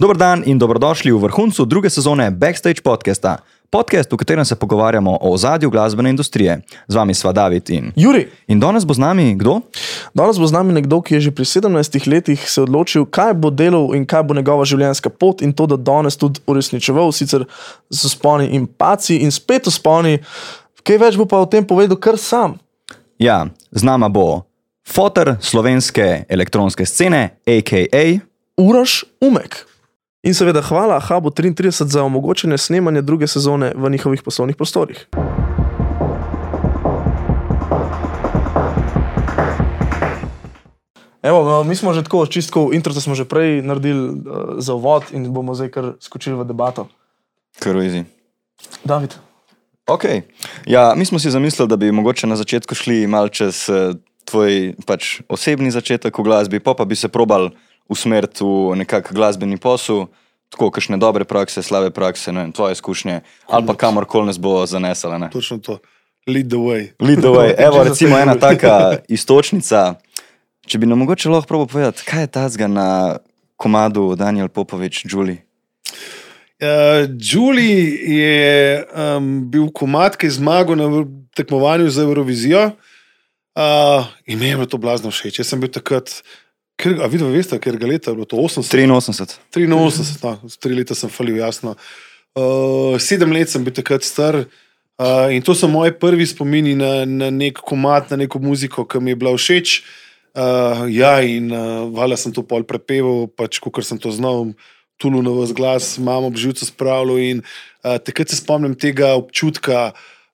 Dober dan in dobrodošli v vrhuncu druge sezone Backstage podcasta. Podcast, v katerem se pogovarjamo o ozadju glasbene industrije. Z vami sva David in Juri, In danes bo z nami kdo? danes bo z nami nekdo, ki je že pri 17 letih se odločil, kaj bo delal in kaj bo njegova življenjska pot, in to, da danes tudi uresničeval, sicer z sponi in paci in spet v sponi. Kaj več bo pa o tem povedal kar sam? Ja, z nama bo fotor slovenske elektronske scene, a.k.a. Uraš Umek. In seveda hvala Habu 33 za omogočene snemanje druge sezone v njihovih poslovnih prostorih. Evo, no, mi smo že tako, čistko intro smo že prej naredili uh, za uvod in bomo zdaj kar skočili v debato. Kruizi. David, Ok. Ja, mi smo si zamislili, da bi mogoče na začetku šli mal čez eh, tvoj pač, osebni začetek v glasbi, pa, pa bi se probal usmeriti v nekak glasbeni posel, tako kakšne dobre prakse, slabe prakse, ne, vem, tvoje izkušnje, ali pa kamorkoli nas bo zanesala. Ne. Točno to. Lead the way. Lead the way. Evo, recimo ena taka istočnica. Če bi nam mogoče lahko probo povedati, kaj je tazga na komadu Daniel Popovič, Julie. Uh, Julie je um, bil komat, ki je zmagal na tekmovanju za Eurovizijo. Uh, in meni je bilo to blazno všeč. Jaz sem bil takrat, ker, a vidno veste, ker ga leta je bilo to 80. 83. 83, no, tri leta sem falil, jasno. Uh, sedem let sem bil takrat star. Uh, in to so moji prvi spomini na, na nek komat, na neko muziko, ki mi je bila všeč. Uh, ja, in uh, vala sem to pol prepeval, pač kot sem to znal, tulu na vas glas, imamo obživce spravljal. In uh, takrat se spomnim tega občutka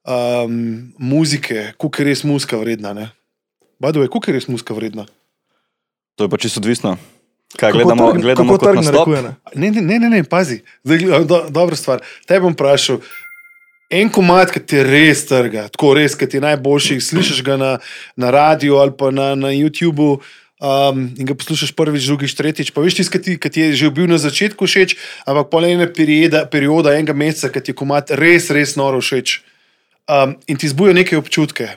um, muzike, kako je res muska vredna. Badove, kako je res muska vredna. To je pa čisto odvisno. Kaj kako gledamo, trg- gledamo kako trg narekuje, ne? Ne, ne, ne, ne, pazi, Zdaj, do, dobra stvar. Te bom vprašal. En komat, ki ti res trga, tako res, ki ti je najboljši, slišiš ga na, na radiju ali pa na, na YouTubu. Um, in ga poslušaš prvič, drugič, tretjič. Pa veš, tisti, ki ki ti je že bil na začetku všeč, ampak pol ene perioda, perioda enega meseca, ki ti je komat res, res noro všeč. Um, in ti zbuja neke občutke.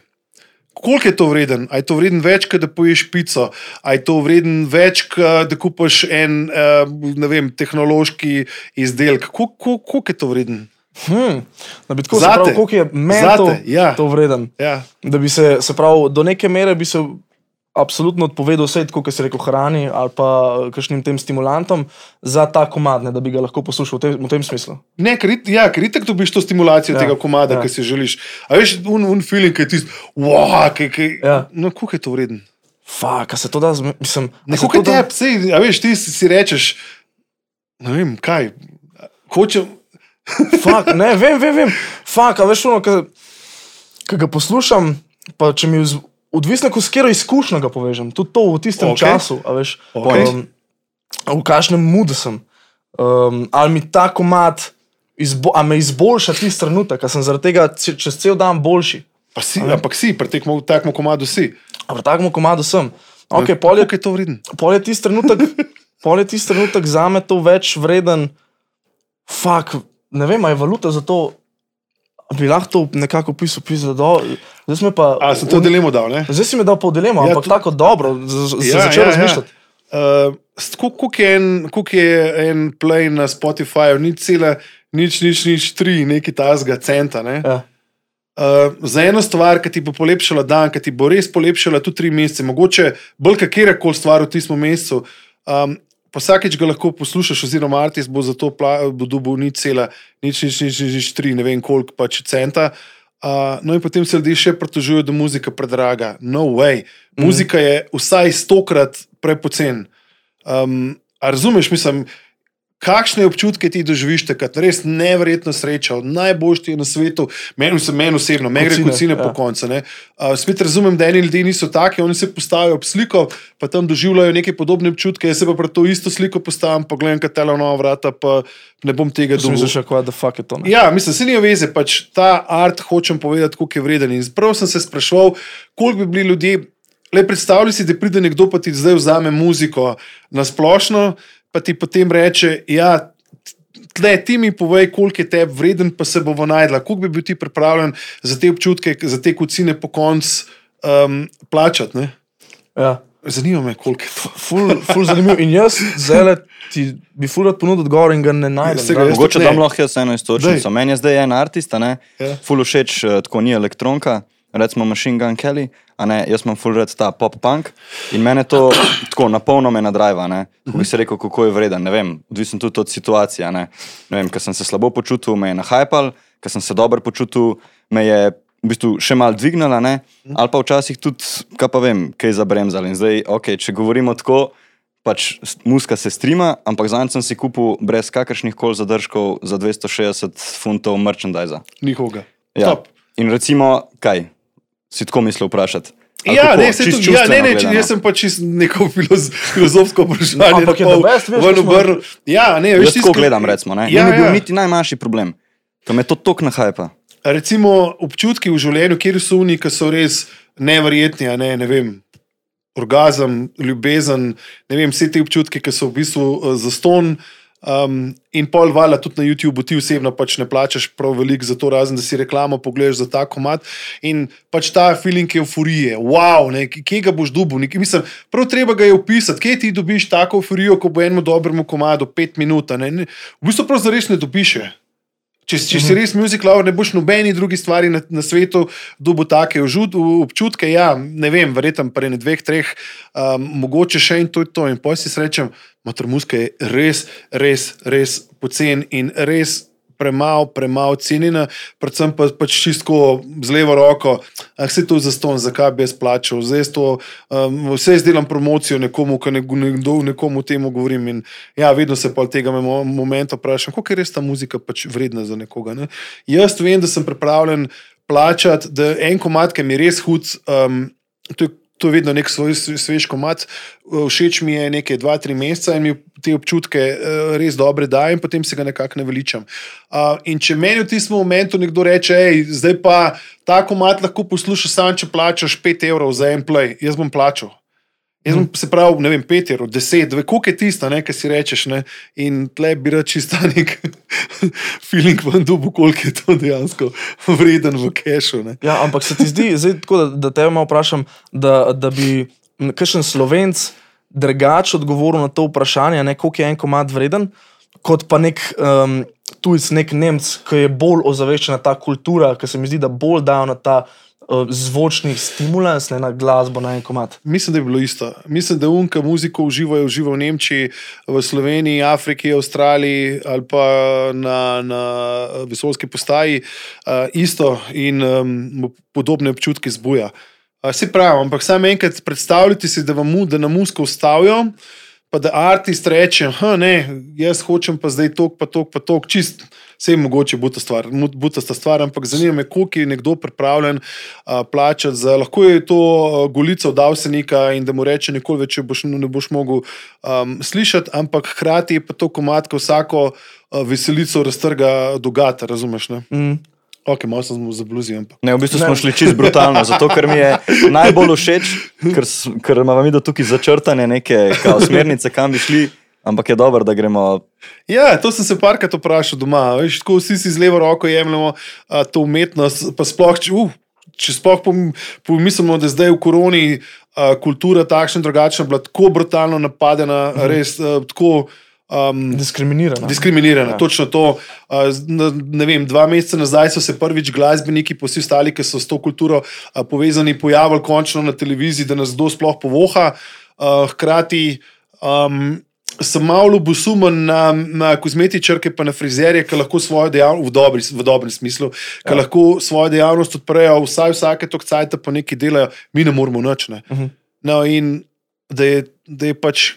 Koliko je to vreden? A je to vreden več, da poješ pico, a je to vreden več, da kupiš en ne vem, tehnološki izdelek. Koliko koliko je to vreden? Hmm. Da bi tako Zate. zapravil, koliko je meni ja. to vreden. Ja. Da bi se, se pravi, do neke mere bi se absolutno odpovedal vse, kot se reče, hrani ali pa kakšnim tem stimulantom za ta komad, ne, da bi ga lahko poslušal v tem, v tem smislu. Ne, ker it- ja, ker itak dobiš to stimulacijo Ja, tega komada, ja. ki si želiš. A veš, un, un feeling, ki je tisti, wow, ki, ki, Ja. no, koliko je to vreden? Fak, se to da, mislim, Ne, se koliko to je da- sej, a veš, ti si, si rečeš, ne vem, kaj, hočem. Fak, ne, vem, vem, vem. Fak, a veš, ono, ki ga poslušam, pa če mi vz- odvisno, s katero izkušnjo ga povežem, tudi to v tistem okay. Času, veš, Okej. um, v kakšnem mudu sem. Um, ali mi ta komat izbo, a me izboljša tisti trenutek, ker sem zaradi tega čez cel dan boljši. Pa si, ampak si, pri tekmo- takmu komadu si. V takem komadu sem. Okay, pol je je to vreden? pol je tisti trenutek, pol je tisti trenutek za me to več vreden. Fak, ne vem, ali je valuta za to. Bi lahko to nekako opisal, pisal, da zdaj si mi pa. A sem to dilemo dal, ne? Zdaj si mi dal pol dilemo, Ja, ampak to- tako dobro, z- z- ja, začel ja, razmišljati. Uh, Kako je, en- je en play na Spotifyju, ni cela, nič, nič, nič, tri, neki tazga centa. Ne? Ja. Uh, za eno stvar, ki ti bo polepšala dan, ki ti bo res polepšala tudi tri mesece, mogoče bolj kakera koli stvar v tistem mesecu. Um, pa vsakeč ga lahko poslušaš, oziroma artist bo za to dobil nič cela, nič, nič, nič, nič, nič tri, ne vem koliko pač centa. Uh, no, in potem se ljudje še pritožujejo, da je muzika predraga. No, way. Muzika je vsaj stokrat prepocen. Um, razumeš, mislim, kakšne občutke ti doživiš, takrat res neverjetno sreča, od najboljših na svetu, meni se meni osebno, meni gre Kocine, ja. po koncu. Uh, spet razumem, da eni ljudje niso taki, oni se postavijo ob sliko, pa tam doživljajo neke podobne občutke, jaz se pa pred to isto sliko postavim, pa gledam, kaj tele nova vrata, pa ne bom tega dobil. mislil, kaj da fuck je to. Ne? Ja, mislim, se ni veze, pač ta art hočem povedati, koliko je vreden. In prav sem se sprašval, koliko bi bili ljudje. Le predstavljaj si, da pride nekdo, pa ti zdaj vzame muziko na splošno, pa ti potem reče: ja, tle, ti mi povej, koliko je tebi vreden, pa se bomo najdla. Koliko bi bil ti pripravljen za te občutke, za te kocine po koncu um, plačati? Ne? Ja. Zanima me, koliko je to. Ful, ful zanimiv. In jaz zdaj ti bi ful rad ponudil odgovor in ga ne najdem. Saj ga Mogoče dam lahko jaz eno istočnico. Meni je zdaj en artist, ne? Ja. Ful všeč, eh, tako ni elektronka, recimo Machine Gun Kelly, a ne, jaz imam ful red ta pop punk in mene to tako napolno me nadrajva, ne. Ko bi se rekel, kako je vreden, ne vem, odvisno tudi od situacije, ne. Ne vem, ker sem se slabo počutil, me je nahajpal, ker sem se dobro počutil, me je v bistvu še mal dvignila, ne, ali pa včasih tudi, kaj pa vem, kaj zabremzal. In zdaj, ok, če govorimo tako, pač muska se strima, ampak zanj sem si kupil brez kakršnih koli zadržkov za 260 funtov merchandisa. Njihovega. Ja. Top. In recimo, kaj si tako mislil vprašati? Ali Ja, kako? ne, se tudi, ja, ne, ne, če, jaz sem pač čisto neko filoz, filozofsko vprašanje. No, ampak je napol the best, veš, ven smo- obrnil. Ja, ne, veš, Jaz tako tisto- gledam, recimo. Ne, Ja, ja, ni bil ja. niti najmanjši problem, ker me to tok nahajpa. Recimo občutki v življenju, kjer so oni, ki so res neverjetni, a ne, ne vem. Orgazem, ljubezen, ne vem, vse te občutke, ki so v bistvu uh, zaston. Um, in pol vala tudi na YouTubu, ti osebno pač ne plačaš prav veliko za to, razen da si reklamo pogledaš za ta komat. In pač ta feeling euforije, wow, ne, kje ga boš dubil. Nek, mislim, prav treba ga je opisati, kje ti dobiš tako euforijo, ko bo enemu dobremu komadu pet minut. Ne, ne, v bistvu prav zares ne dobiš. je. Če, če si res muzik lover, ne boš nobeni drugi stvari na, na svetu dobil take vžud, občutke. Ja, ne vem, verjetno pri ne dveh, treh, um, mogoče še in to je to. In poj si srečem, motor muska je res, res, res pocen in res. Premalo, premalo cenjena, predvsem pa, pač čisto z levo roko. Ah, se to za ston, zakaj bi jaz plačal, zdaj to, um, vse jaz delam promocijo nekomu, ki ne, nekdo, nekomu temu govorim. In, ja, vedno se pa od tega mo- momenta vprašam, kako je res ta muzika pač vredna za nekoga. Ne? Jaz vem, da sem pripravljen plačati, da en komat, ki mi je res hud. Um, to je To je vedno nek svoj sve- svež komat, všeč mi je nekaj dva, tri meseca in mi te občutke eh, res dobre daje, in potem se ga nekako naveličam. Uh, in če meni v tistem momentu nekdo reče, hej, zdaj pa ta komat lahko poslušaš samo, če plačaš 5 evrov za en play, jaz bom plačal. Jaz bom se pravi, ne vem, 5 evrov, 10, dve, koliko je tisto, ne, kar si rečeš. Ne? In tle bi rad čista nek feeling v dubu, koliko je to dejansko vreden v kešu. Ne? Ja, ampak se ti zdi, zdaj, tako, da, da te malo vprašam, da, da bi kakšen slovenc drugače odgovoril na to vprašanje, ne, koliko je en komad vreden, kot pa nek um, tujec, nek Nemc, ki je bolj ozaveščen na ta kultura, ki se mi zdi, da bolj dajo na ta uh, zvočni stimulans, ne na glasbo, na en komad. Mislim, da je bilo isto. Mislim, da unka muziko uživajo, uživajo v Nemčiji, v Sloveniji, Afriki, Avstraliji ali pa na, na vesoljski postaji. Uh, isto in um, podobne občutke zbuja. Uh, se pravi, ampak samo enkrat predstavljati si, da, vam, da nam musko ustavijo, pa da artist reče, ne, jaz hočem pa zdaj tok, pa tok, pa tok, čist. Vse je mogoče buta stvar, butasta stvar, ampak zanima me, koliko je nekdo pripravljen uh, plačati za. Lahko je to uh, golica od Avsenika in da mu reče, nikoli več boš, ne boš mogel um, slišati, ampak hkrati je pa to komat, ko vsako uh, veselico raztrga dogata, razumeš? Ne? Mm. Ok, malo sem mu zabluzil, ampak. Ne, v bistvu smo šli čist brutalno, zato ker mi je najbolj všeč, ker, ker imamo mi do tukaj začrtane neke smernice, kam bi šli, ampak je dobro, da gremo. Ja, to sem se parkrat vprašal doma. Veš, tako vsi si z levo roko jemljemo a, to umetnost, pa sploh, če, uh, če sploh pom- pomislimo, da je zdaj v koroni a, kultura takšna in drugačna, bila tako brutalno napadena, uh -huh. res a, tako. Um, Diskriminirano. Diskriminirana, ja. točno to. Uh, ne vem, dva meseca nazaj so se prvič glasbeniki, pa vsi ostali, ki so s to kulturo uh, povezani, pojavili končno na televiziji, da nas kdo sploh povoha. Uh, hkrati um, sem malo ljubosumen na, na kozmetičarke, pa na frizerje, ki lahko svojo dejavnost, v, dobri, v dobrem smislu, ki ja. lahko svojo dejavnost odprejo, vsaj vsake tok cajt pa nekaj delajo, mi ne moramo nič. Ne. Uh -huh. No, in da je, da je pač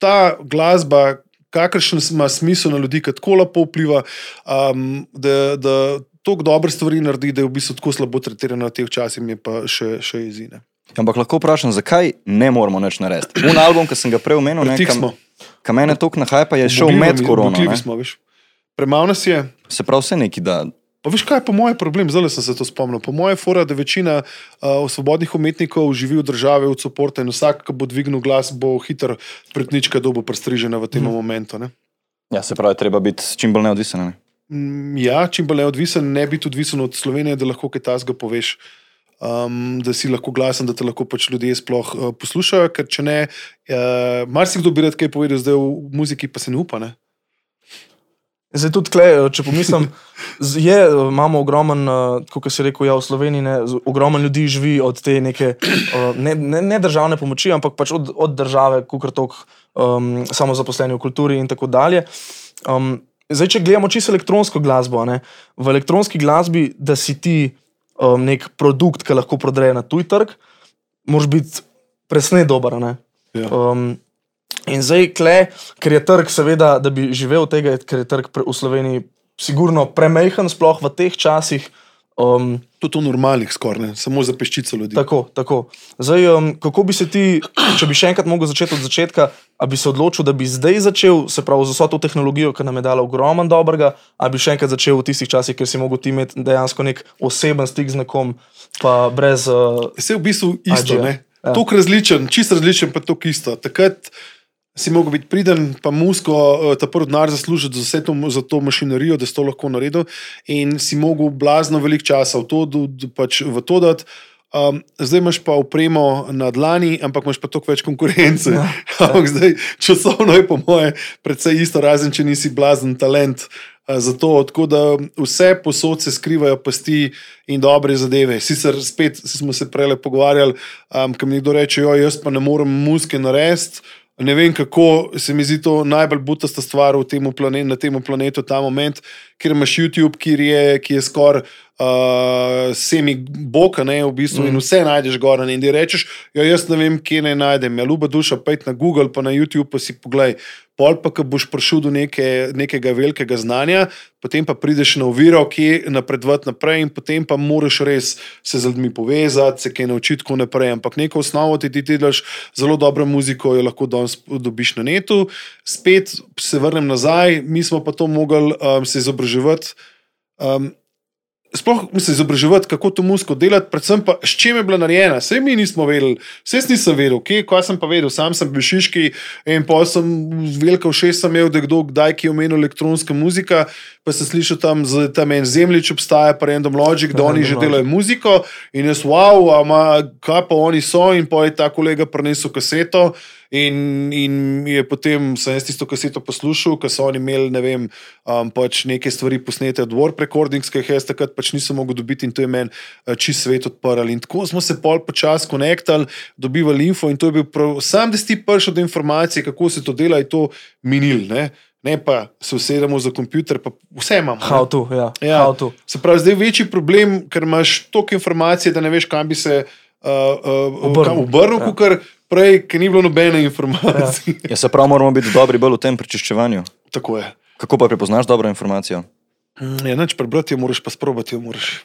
ta glasba, kakršen ima smisel na ljudi, ki tako lepo vpliva, um, da, da toliko dobrih stvari naredi, da je v bistvu tako slabo tretirano v teh časih, mi je pa še, še izine. Ampak lahko vprašam, zakaj ne moramo nič narediti. Un album, ki sem ga prej omenil, ne, kam, kam mene tok nahajpa, je šel med korono. smo, veš. Premalo nas je. Se pravi, vse neki da. Pa veš, kaj je po mojem problem, zdaj sem se to spomnil. Po mojem, fora, da večina uh, svobodnih umetnikov živi v državi od podpora in vsak, ki bo dvignil glas, bo hiter pretnička dobo prestrižena v tem mm. momentu. Ne? Ja, se pravi, treba biti čim bolj neodvisen. Ne? Mm, Ja, čim bolj neodvisen, ne biti odvisen od Slovenije, da lahko kaj tasga poveš. um, da si lahko glasen, da te lahko pač ljudje sploh uh, poslušajo. Ker če ne, uh, marsikdo bi rad kaj povedal, zdaj v muziki pa se ne upa. Ne? Zdaj tudi tle, če pomislim, je, imamo ogromen, kot se reče, ja, v Sloveniji, ne, ogromen ljudi živi od te neke eh, ne, ne, ne državne pomoči, ampak pač od, od države, kukar tok, um, samo zaposleni v kulturi in tako dalje. Um, zdaj, če gledamo čisto elektronsko glasbo, ne, v elektronski glasbi, da si ti um, nek produkt, ki lahko prodaje na tuj trg, moraš biti presne dober. ne. Ja. Um, in zdaj, kle, ker je trg, seveda, da bi živel tega, ker je trg pre, v Sloveniji sigurno premehen, sploh v teh časih. Um, Tudi v normalnih skoraj, samo za peščico ljudi. tako, tako. Zdaj, um, kako bi se ti, če bi še enkrat mogel začeti od začetka, a bi se odločil, da bi zdaj začel, se pravi, z vso to tehnologijo, ki nam je dala ogromno dobrega, a bi še enkrat začel v tistih časih, ker si mogel ti imeti dejansko nek oseben stik z nekom, pa brez. Uh, Vse je v bistvu isto. Ne. Ja. Tok različen, čist različen, pa tok isto. Takrat si mogel biti priden, pa musko, eh, ta prvi denar zaslužiti za, vse to, za to mašinerijo, da si to lahko naredil, in si mogel blazno veliko časa v to, pač v to dati. Um, zdaj imaš pa upremo na dlani, ampak imaš pa toliko več konkurence. Ja, ampak zdaj časovno je, po moje, predvsej isto, razen če nisi blazen talent. uh, Za to, tako da vse posod se skrivajo pasti in dobre zadeve. Sicer spet smo se prej pogovarjali, um, kam nekdo reče, jaz pa ne morem muske narediti. Ne vem, kako se mi zdi to najbolj butasta stvar v tem plane, na tem planetu, ta moment, kjer imaš YouTube, kjer je, ki je skoraj uh, semi-boka, ne v bistvu, mm. in vse najdeš gor. ne, In ti rečeš, ja, jaz ne vem, kje naj najdem. Ja, ljuba duša, pojdi na Google, pa na YouTube, pa si poglej. Pol pa, ko boš prišel do neke, nekega velikega znanja, potem pa prideš na oviro, kje napredovati naprej, in potem pa moraš res se z ljudmi povezati, se kaj naučiti, tako naprej. Ampak neko osnovo ti ti delaš, zelo dobro muziko, jo lahko danes dobiš na netu. Spet se vrnem nazaj, mi smo pa to mogli um, se izobraževati. Um, Sploh se izobraževati, kako to muziko delati, predvsem pa s čim je bila narejena. Vse mi nismo vedeli, vse nisem vedel, kje, kaj sem pa vedel. Sam sem bil šiški in pa sem velika všeč sem imel, da kdo kdaj ki je omenil elektronska muzika. Pa sem slišal tam, da tam en zemljič obstaja, pa Random Logic, da oni že delajo muziko. In jaz, wow, ama, kaj pa oni so, in pa je ta kolega prinesel kaseto. In, in je potem sem jaz tisto kaseto poslušal, ker so oni imeli, ne vem, um, pač neke stvari posnete od Warp Recordings, ki jih jaz takrat pač nisem mogel dobiti in to je meni uh, čist svet odprl. In tako smo se pol počasi konektali, dobivali info in to je bil prav, sam, da si ti prišel do informacije, kako se to dela, je to minil. Ne, ne pa se usedemo za kompjuter, pa vse imamo. how to, ja, Ja. how to. Se pravi, zdaj je večji problem, ker imaš toliko informacij, da ne veš, kam bi se uh, uh, Obrnil. obrnil, Ja. ja. Kot prej, ker ni bilo nobene informacije. Ja. Ja, se pravi, moramo biti dobri bolj v tem prečiščevanju. Tako je. Kako pa prepoznaš dobro informacijo? Ja, neč prebrati jo moraš, pa sprobati jo moraš.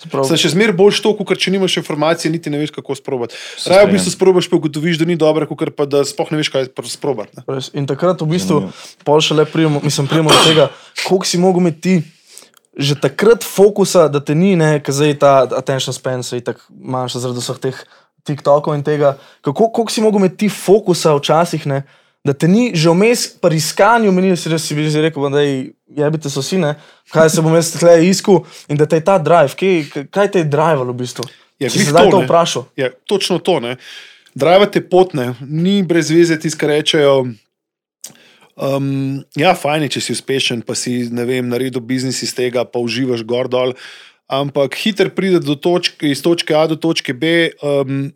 Se pravi, Saj še zmeraj boljš to, ker če nimaš informacije, niti ne veš, kako sprobati. Raje v bistvu sprobaš, pa ugotoviš, da ni dobro, kot pa da sploh ne veš, kaj sprobati. ne. In takrat v bistvu, pol še le prijemo, mislim, prijemo do tega, koliko si mogel imeti ti že takrat fokusa, da te ni, ne, ker zdaj ta attention span se je tako manjša zaradi vseh teh TikTokov in tega. Kako, koliko si mogel imeti ti fokusa včasih, ne, da te ni že vmes pri iskanju, meni si res si bi že rekel, da je biti so si, ne, kaj se bom jaz tle iskal in da te je ta drive, kaj, kaj te je drivalo v bistvu? Ja, si se zdaj to, to vprašal? Ja, točno to. ne. Drive potne, ni brez veze tisti, ki rečejo. Um, ja, fajn je, če si uspešen, pa si ne vem, naredil biznis iz tega, pa uživaš gor dol. Ampak hiter pride do točke, iz točke A do točke B, um,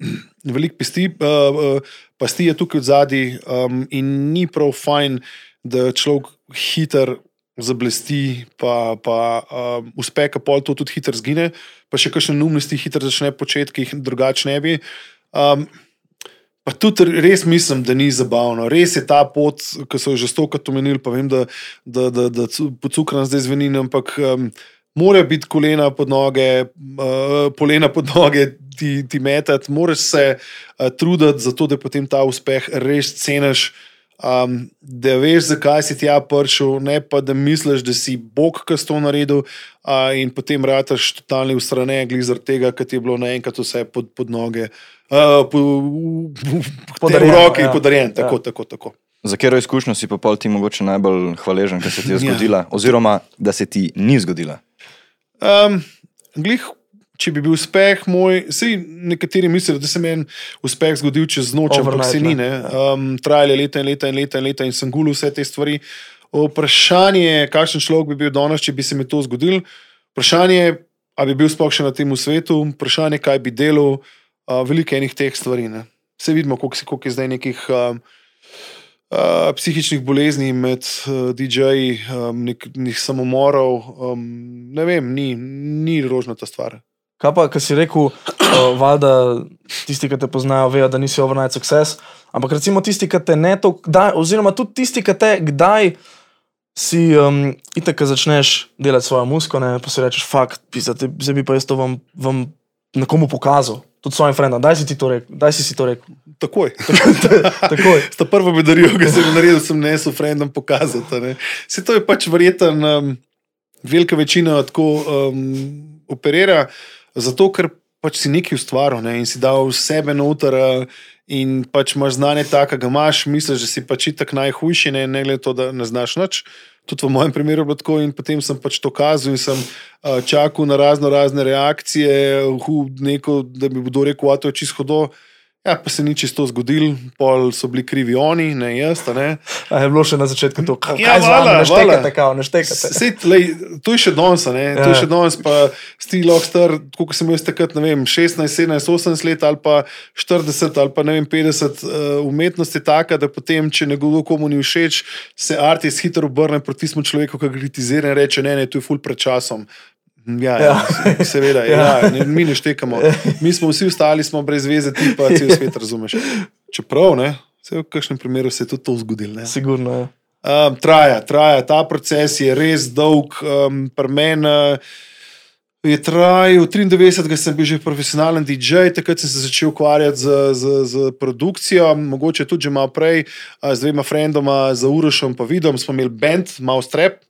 veliko pesti, uh, pasti je tukaj zadaj, um, in ni prav fajn, da človek hiter zablesti, pa, pa um, uspe, pa pol to tudi hiter zgine, pa še kakšne neumnosti hiter začne početi, ki jih drugače ne bi. Um, Pa tudi res mislim, da ni zabavno. Res je ta pot, ki so jo že stokrat omenili, pa vem, da, da, da, da cu- pocukran zdaj zveni, ampak um, mora biti kolena pod noge, uh, polena pod noge ti, ti metati, moraš se uh, truditi za to, da potem ta uspeh res ceniš. Um, da veš, zakaj si tja prišel, ne pa da misliš, da si Bog, ki si to naredil, uh, in potem rataš totalni ustranjen, glede zaradi tega, ker ti je bilo naenkrat vse pod, pod noge, uh, po, v, v Podarjeno, roki ja. ja. podarjen. Tako, Ja. ja. tako, tako. Za katero izkušnjo si pa pol ti mogoče najbolj hvaležen, ker se ti je Ja. zgodila, oziroma da se ti ni zgodila? Um, glih, če bi bil uspeh moj, vsi nekateri mislijo, da se meni uspeh zgodil čez noč, ampak se ni. ne. Um, trajali je leta in leta in leta in leta in sem gulil vse te stvari. Vprašanje je, kakšen človek bi bil danes, če bi se mi to zgodilo. Vprašanje je, ali bi bil sploh še na tem svetu, vprašanje, kaj bi delal, uh, veliko enih teh stvari. Ne? Vse vidimo, koliko, koliko je zdaj nekih um, uh, psihičnih bolezni med uh, DJ-ji, um, nek, nek samomorov. Um, ne vem, ni, ni rožnata stvar. Kaj pa, ki si rekel, uh, valjda tisti, ki te poznajo, vejo, da nisi overnight success. Ampak recimo tisti, ki te ne to, oziroma tudi tisti, ki te kdaj si um, itek, ko začneš delati svojo muziko, ne, pa si rečeš, fakt, pisati, zdaj bi pa jaz to vam, vam nekomu pokazal, tudi svojim frendom, daj si ti to rekel, daj si si to rekel. Takoj. Takoj. Sta prvo bedarijo, ki sem jo naredil, sem nesel frendom pokazati. a ne. Se to je pač verjeten, um, velika večina tako um, operira, zato ker pač si nekaj ustvaril ne, in si dal sebe noter. Uh, In pač imaš znanje tako, ga imaš, misliš, da si pač itak najhujši, ne, ne glede to, da ne znaš nič. Tudi v mojem primeru je bilo tako, in potem sem pač to kazal in sem uh, čakal na razno razne reakcije, hu, neko, da bi kdo rekel, da je to čisto hudo. Ja, pa se ni čisto zgodil, pol so bili krivi oni, ne jaz. Ne. A je bilo še na začetku to, kaj Ja, vami, vala, ne štekate, vala. kao, ne štekate. Sej, lej, to je še danes, ne? to je Ja. še danes, pa si lahko star, kot sem jaz takrat, ne vem, 16, 17, 18 let ali pa 40 ali pa ne vem, 50. Uh, umetnost je taka, da potem, če nekdo komu ni všeč, se artist hitro obrne proti tistemu človeku, ki kritizira in reče: ne, ne, to je ful pred časom. Ja, ja. Ja. seveda, ja. Ja, ne, mi ne štekamo. Mi smo vsi ostali, smo brez veze, ti pa cel svet razumeš. Čeprav, ne, v kakšnem primeru se je tudi to zgodilo. ne. Sigurno je. Um, traja, traja, ta proces je res dolg. Um, Pri meni uh, je trajal 93, ko sem bil že profesionalen DJ, takrat sem se začel ukvarjati z, z, z produkcijo, mogoče tudi že malo prej, uh, z dvema frendoma, z Urošom in Vidom, smo imeli band, malo strep.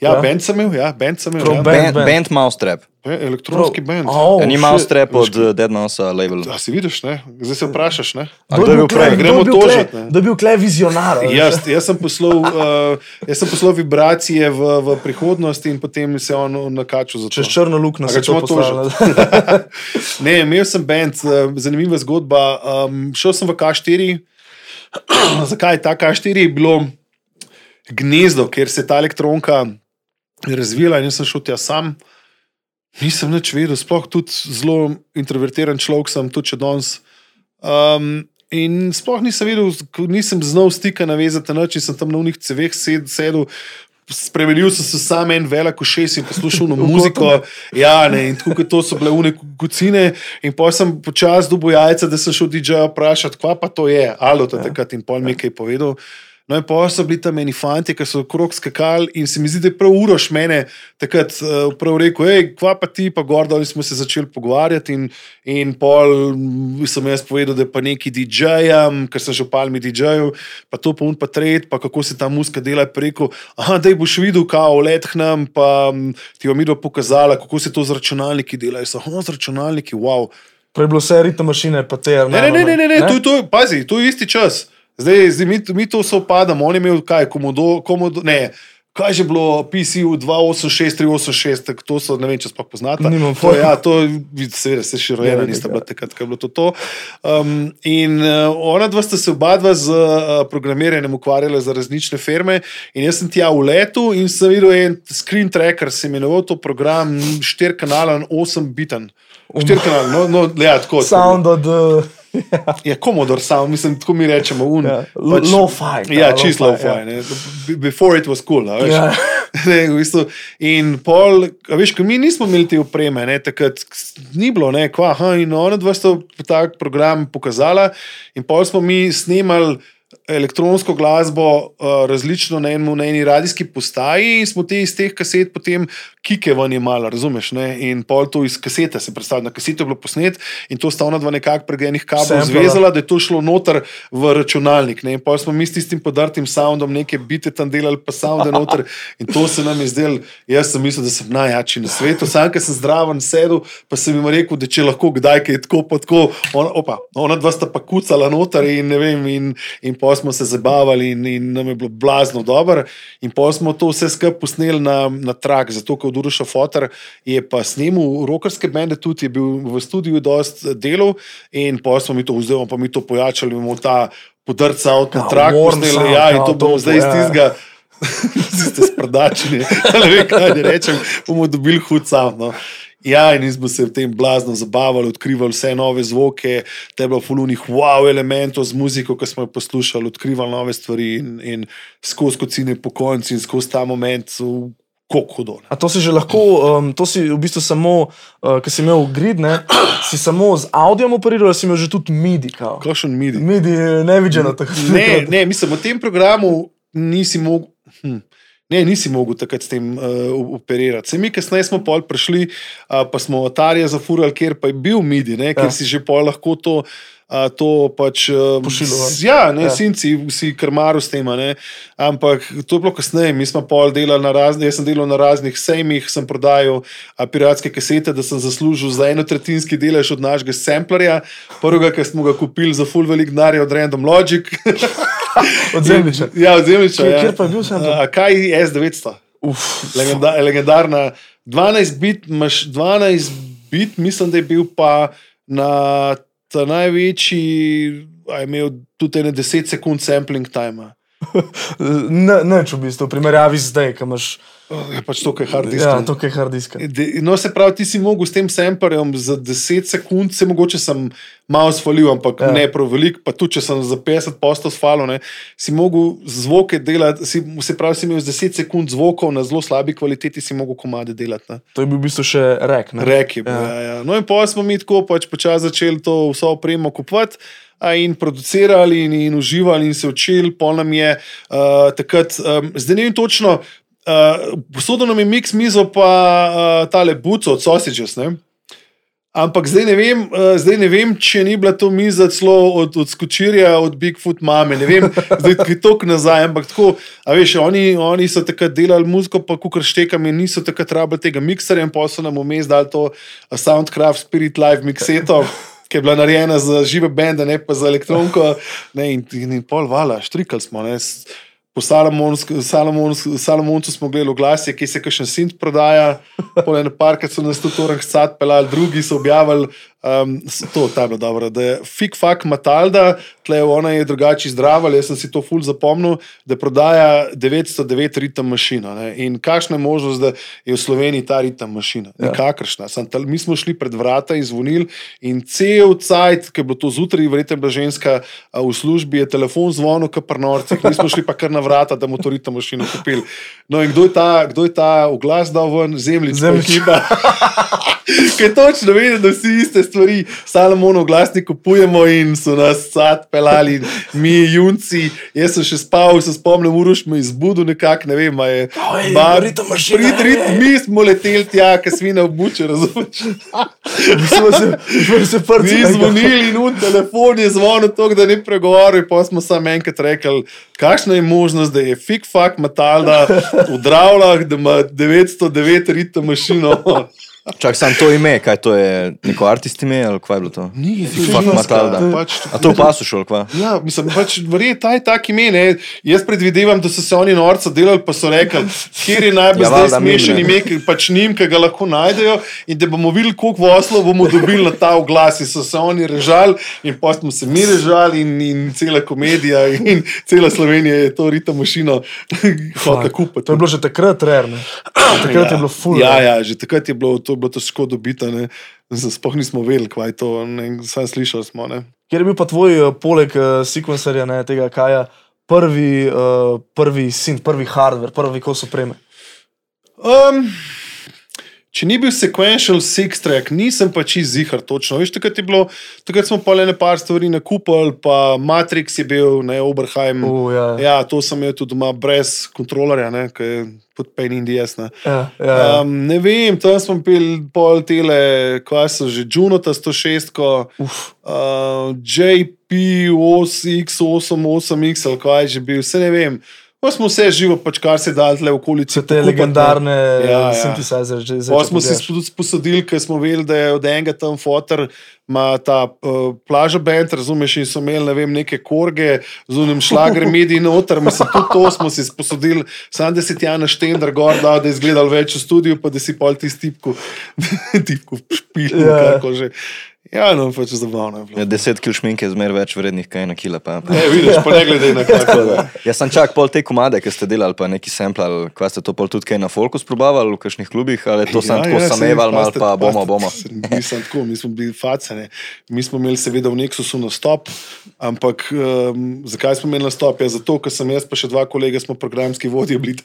Ja, Ja. band sem imel, ja, band sem imel. Prav Ja. band. Band, band Mousetrap. Ja, elektronski band. Oh, Oh, Ni. Mousetrap od uh, Dead Mouse label. A si vidiš, ne? zdaj se vprašaš. Ne? A kdo je bil prej? Gremo Kdo je bil tožit, tle- ne. kdo je bil kle vizionar. Jaz, jaz, sem poslal, uh, jaz sem poslal vibracije v, v prihodnost in potem se je on nakačil za to. Čez črno luknjo se ga to postavlja. ne, imel sem bend, eh, zanimiva zgodba. Um, šel sem v K4. Zakaj je ta K4 je bilo gnezdo, ker se je ta elektronka razvila in jaz sem šel tja sam. Nisem nič vedel, sploh tudi zelo introvertiran človek sem, tudi če danes. Um, in sploh nisem vedel, nisem znal stika navezati na in sem tam na unih ceveh sed, sedel. Spremenil sem se sam en velik ušes in poslušal no muziko. Ja, ne, in tako to so bile une kucine. In pa sem počasi dobil jajca, da sem šel DJ-ja vprašati, kva pa to je, alo to takrat in pol mi je kaj povedal. No, in pa so bili tam eni fanti, ki so okrog skakali, in se mi zdi, da je prav uroš mene takrat uh, prav rekel, hej, kva pa ti, pa gordo, in smo se začeli pogovarjati. In, in pol sem jaz povedal, da pa neki DJ-jem, ker sem že v palmi DJ-ju, pa to pa un pa tret, pa kako se ta muska dela preko. Aha, da boš videl, kao let k nam, pa mm, ti bom midva pokazala, kako se to z računalniki dela. Jaz sem, oh, z računalniki, wow. Prej je bilo vse ritme mašine, pa te. Ne, ne, ne, ne, ne, ne, to, je- to, pazi, to je isti čas. Zdaj, zdaj mi, mi to soopadamo, on je imel kaj, komodo, komodo, ne. Kaj je že bilo, PC v 286, 386, tako to so, ne vem, če sploh poznate. Nimam to, ja, to, vid- seveda, se še rojena nista ja. bila takrat, ko je bilo to. to. Um, in uh, ona dva sta se oba dva z uh, programiranjem ukvarjala za različne firme. In jaz sem tja v letu in sem videl en screen tracker, se je imenoval to program, 4 kanalen, 8 biten. 4 kanalen, no, no, ja, tako. tako. Sound od. Uh, Ja, Commodore sound, mislim, tako mi rečemo. Un, Ja, lo- lo-fi, Ja, čist lo-fi, lo-fi. ja. Before it was cool. veš. Ja. Ne, v bistvu. In pol, veš, ko mi nismo imeli te opreme, ne, takrat ni bilo, ne, kva, aha, in ona dva sta tak program pokazala, in pol smo mi snemali elektronsko glasbo, uh, različno na, enem, na eni radijski postaji, in smo te iz teh kaset potem kike ven imali, razumeš? Ne? In pol to iz kasete se predstavlja, na kasete je bilo posnet in to sta ona dva nekako prek enih kablov zvezala, da je to šlo noter v računalnik. Ne? In pol smo mi s tistim podrtim soundom neke bite tam delali, pa sounde noter in to se nam je zdelo, jaz sem mislil, da sem najjači na svetu, sam, ker sem zdraven sedel, pa sem jim rekel, da če lahko kdaj kaj tako, pa tako, ona, opa, ona dva sta pa kucala noter in ne vem, in, in pol smo se zabavali in, in nam je bilo blazno dobro. In pol smo to vse skupaj posneli na, na trak, zato ker od Uroša Fotor je pa snemal rokerske bende, tudi je bil v studiu dost delov in pol smo mi to vzeli, pa mi to pojačali, imamo ta podrca avto na trak, posneli, ja, in ja, to bomo zdaj iz ja. Ste sprdačeni, ne vem, kaj rečem, bomo dobili hud sam. No. Ja, in smo se v tem blazno zabavali, odkrivali vse nove zvoke, te bilo fulunih wow elementov z muziko, ki smo jo poslušali, odkrivali nove stvari in, in skozi kocine po konci in skozi ta moment, hudo. A to si že lahko, um, to si v bistvu samo, uh, ki si imel grid, ne, si samo z audiom operiral, si imel že tudi MIDI. Kakšen midi. MIDI je nevideno tako. Ne, ne, mislim, v tem programu nisi mogel. Hm. Ne, nisi mogel takrat s tem uh, operirati. Se mi, kasneje smo pol prišli, uh, pa smo Atarija zafurali, ker pa je bil MIDI, ne, ker Ja. si že pol lahko to. Uh, to pač. Uh, Pošiljal ven. ja, ne, Ja. ja. sinci, vsi krmaru s tem. Ampak to je bilo kasneje. Mi smo pol delali na raznih, jaz sem delal na raznih sejmih, sem prodajal a, piratske kasete, da sem zaslužil za eno tretjinski delež od našega samplerja. Prvega, ki smo ga kupili za full velik denar, od Random Logic. Od zemljiča. Ja, od zemljiča. Kje- ja. kjer pa je bil Samsung? A, kaj je S900? Uf, Legenda, legendarna. 12 bit, imaš 12 bit, mislim, da je bil pa na ta največji, a je imel tudi ne 10 sekund sampling time. ne, neč v bistvu, v primerjavi zdaj, ki imaš. Je pač to, kar je hard disk. Ja, to je hard disk. No, se pravi, ti si mogel s tem samplerjem za 10 sekund, se mogoče sem malo svalil, ampak Ja. ja. ne prav velik, pa tudi če sem za 50 postov svalil, ne, si mogel zvoke delati, si, se pravi, si imel z 10 sekund zvokov na zelo slabi kvaliteti, si mogel komade delati. Ne. To je bil v bistvu še rek. ne? Rek je bil. Ja. Ja. Ja, ja. No, in pa smo mi tako pač počasi začeli to vso opremo kupovati. In producirali, in, in uživali, in se učili, pol nam je uh, takrat, um, zdaj ne vem točno, uh, posodil nam je mix mizo, pa uh, tale buco od. Ne? Ampak zdaj ne, vem, uh, zdaj ne vem, če ni bila to miza celo od, od skočirja, od Bigfoot mame. Ne vem, zdaj je tok nazaj. Ampak tako, a veš, oni, oni so takrat delali muziko, pa kukar štekam in niso takrat rabili tega mikserja, pa so nam vmes dali to Soundcraft Spirit Live mixeto. Ki je bila narejena za žive bende, ne pa za elektroniko. Ne, in, in, in pol vala, štrikali smo. Ne. Po Salomoncu smo gledali glasje, ki se kakšen sint prodaja. Pol ene parke so nas tudi orang sad pelali, drugi so objavili. Um, to ta je bilo dobro, da je Fik Fak Matalda, tle ona je drugače izdravala, jaz sem si to ful zapomnil, da prodaja 909 ritem mašina. Ne? In kakšna je možnost, da je v Sloveniji ta ritem mašina? Ja. Nikakršna. Sam tal- Mi smo šli pred vrata in zvonili in cel cajt, ki je bilo to zjutraj, verjetno je bila ženska a, v službi, je telefon zvonil, kot pri norcih, mi smo šli pa kar na vrata, da bomo to ritem mašino kupili. No in kdo je ta, kdo je ta oglas dal ven, zemljič, Zemljič. ekipa. Ker točno vedi, da vsi iste stvari, Salomon, glasni kupujemo in so nas sad pelali, mi, junci. Jaz sem še spal, se spomnim, uroš me izbudil nekako, ne vem, je. Rit, ej. mi smo leteli tja, ker svina obuče, razumeš? Smo se, smo se prvi Mi zvonili in un telefon je zvonil tako, da ni pregovoril, pa smo samo enkrat rekli, kakšna je možnost, da je fik fak Matalda v Dravlah, da ima 909 ritem mašino. Čak, sam to ime, kaj to je, neko artist ime ali kaj je bilo to? Ni, Fak Matalda. Pač, A to pasušol, kva? Ja, mislim, pač, verjetno ta je tak ime. Ne? Jaz predvidevam, da so se oni norca delali, pa so rekli, kje je najbolj Ja, ja, valjda smešen ime, pač njim, ki ga lahko najdejo, in da bomo videli, koliko voslov bomo dobili na ta oglas. In so se oni režali, in pa smo se mi režali, in, in cela komedija, in cela Slovenija je to rita mašino hotela kupiti. To je bilo že takrat rerne. Takrat je bilo ful. Ja, ja, že takrat je bilo to je bilo težko dobiti. ne. Sploh nismo vedeli, kaj je to, ne, samo slišali smo. Ne. Kjer je bil pa tvoj, eh, poleg uh, sekvencerja, ne, tega kaja, prvi, uh, prvi sin, prvi hardware, prvi kos opreme? Um, če ni bil sequential six track, nisem pa čist zihar točno. Veš, takrat, bilo, takrat smo pa le ne par stvari nakupili, pa Matrix je bil, ne Oberheim. Uh, ja, ja. To sem imel tudi doma brez kontrolerja, ki je pod Pain in DS. Ne. Ja, ja, ja. Um, ne vem, tam smo pil pol tele, kaj so že, Junota 106, Uf, uh, JP 8X88X ali kaj je že bil, vse ne vem. Pa smo vse živo, pač kar se da le v okolici. Te pokupati, ne. legendarne Ja, ja. synthesizerje. že zdaj, Pa če smo si tudi sposodili, ker smo vedeli, da je od enega tam fotor, ima ta uh, plaža bend, razumeš, in so imeli ne vem, neke korge z unim šlagrem medij noter. Mislim, tudi to smo si sposodili, sam da si ti Jana Štender gor, da, da je izgledal več v studiu, pa da si pol ti tipku, tipku špil, Ja. yeah. kako že. Ja, no, pač zabavno je bilo. Ja, 10 kg šminke je zmer več vrednih, kaj ena kila. Pa. Ne, vidiš, pa ne glede na da. Jaz sem čak pol te komade, ki ste delali, pa neki sample, kva ste to pol tudi kaj na folku sprobavali v kakšnih klubih, ali to sem tako Ja, sameval, mal pa bomo, bomo. Mislim, tako, mi smo bili facene. Mi smo imeli seveda v Nexusu nastop, ampak um, zakaj smo imeli nastop? Ja, zato, ker sem jaz pa še dva kolega, smo programski vodje bili.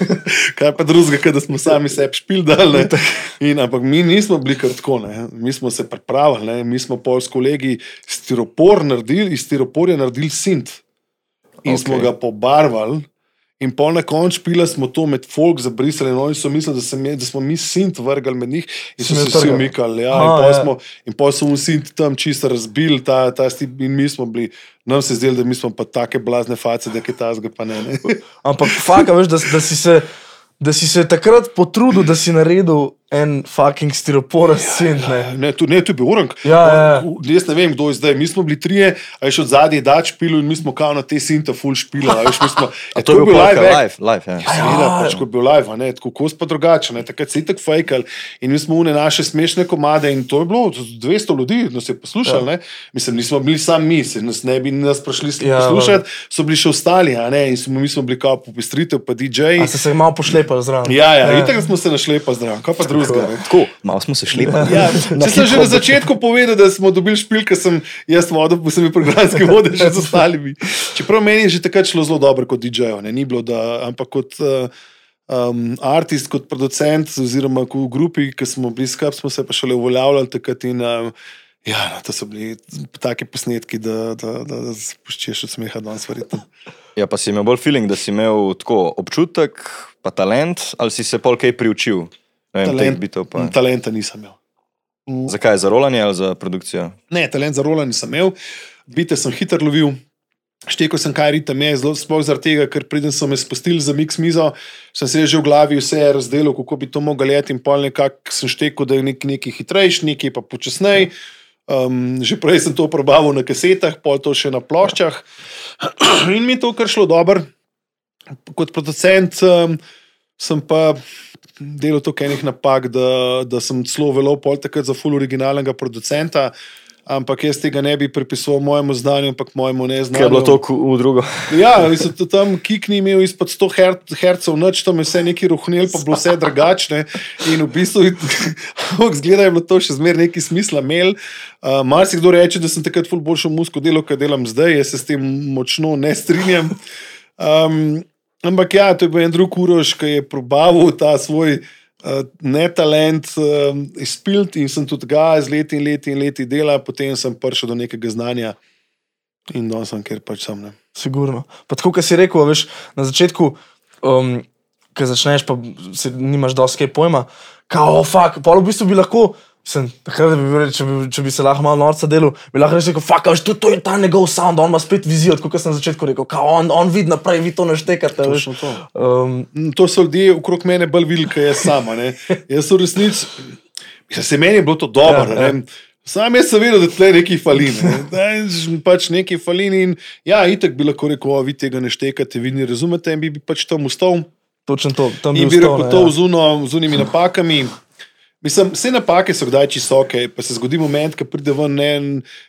Kaj pa drugega, ker da smo sami sebi špil dali. In, ampak mi nismo bili kar tako, ne. mi smo se pripravili, ne. mi smo pol s kolegi stiropor naredili, iz stiroporja naredili sint. In okay. smo ga pobarvali. In pol na koncu špila smo to med folk zabrisali, in oni so mislili, da, jaz- da smo mi sint vrgali med njih in so se vsi umikali. Ja, Aha, in pol ja. smo, in pol so v sint tam čisto razbili, ta, ta stip, in mi smo bili, nam se zdelo, da mi smo pa take blazne face, da je kaj tazga pa ne. ne. Ampak faka, veš, da, da, si se, da si se takrat potrudil, da si naredil en fucking stiroporen scen. Ne. Ne, tu, ne, tu je bil urank. Ja, ja. Jaz ne vem, kdo je zdaj. Mi smo bili trije, a je še od zadnje dač pilu in mi smo kao na te sinte full špila. Veš, smo, A to je bil live live, live, live, ja. Seveda, Ja. pač, ko je bil live, a ne, tako kos pa drugače. Ne, takrat se je tako fajkal in mi smo une naše smešne komade in to je bilo 200 ljudi, nas je poslušali. Ja. Mislim, nismo bili sami mi, se nas ne bi nas prišli Ja, ja, poslušati, so bili še ostali, ne, in smo, mi smo bili kao popestritev, pa DJ. A ste se malo pošlepali zraven. Ja, ja, ja. itak smo se kaj pa drugega. Tako, malo smo se šli. Ja, če sem že na začetku povedal, da smo dobili špil, ker sem jaz vodil, pa sem bil programski voditelj še z ostalimi. Čeprav meni je že takrat šlo zelo dobro kot DJ-ju, ni bilo, da, ampak kot uh, um, artist, kot producent, oziroma ko v grupi, ki smo bili skupaj, smo se pa šele uveljavljali takrat. In, um, ja, no, to so bili taki posnetki, da, da, da, da spuščeš od smeha danes, verjetno. Ja, pa si imel bolj feeling, da si imel tako občutek, pa talent, ali si se pol kaj priučil? Teh bitov pa. talenta nisem imel. Zakaj, za rolanje ali za produkcijo? Ne, talent za rolanje nisem imel, bite sem hitro lovil. Štekel sem, kaj ritem je, zelo sploh zaradi tega, ker preden so me spustili za mix mizo, sem se že v glavi vse razdelil, kako bi to mogel jeti in pol nekako sem štekel, da je nek, nekaj hitrejši, nekaj pa počasnej. Um, že prej sem to probavil na kasetah, pol to še na ploščah. In mi je to kar šlo dobro. Kot producent um, sem pa delal toliko enih napak, da, da sem celo velo pol takrat za full originalnega producenta. Ampak jaz tega ne bi pripisoval mojemu znanju, ampak mojemu neznanju. Kaj je bilo to v drugo? Ja, mislim, da tam kik ni imel izpod 100 her hercev, noč tam je vse neki ruhnil, pa bilo vse drugačne. In v bistvu, zgleda, je bilo to še zmeraj neki smisla imel. Uh, Mar si kdo reče, da sem takrat ful boljšo musko delal, kot delam zdaj, jaz se s tem močno ne strinjam. Um, ampak ja, to je bil en drug urož, ki je probaval ta svoj. Uh, ne talent um, izpilt in sem tudi ga z leti in leti in leti delal, potem sem prišel do nekega znanja in danes sem, ker pač sem. Ne. Sigurno. Pa tako, kot si rekel, veš, na začetku, um, ko začneš, pa se, nimaš dosti pojma, kao, fuk, pa v bistvu bi lahko. Sem, takrat bi bil, če, bi, če bi se lahko malo norca delal, bi lahko rekel, fuck, veš, to, to je ta njegov sound, on ima spet vizijo, kot sem na začetku rekel, kao, on, on vidi naprej, vi to naštekate. to. Um, To so ljudje okrog mene bolj videli, kot jaz sama. Ne. Jaz v resnici, se meni je bilo to dobro. Ja, ja. Sam jaz sem vedel, da tle nekaj fali. Ne. Da pač nekaj fali in ja, itek bi lahko rekel, "O, vi tega ne štekate, vi ne razumete in bi, bi pač tam ustal. točno to, tam bi bi rekel to ja. z unimi napakami. Mislim, vse napake so kdaj čistoke, pa se zgodi moment, ko pride ven ne,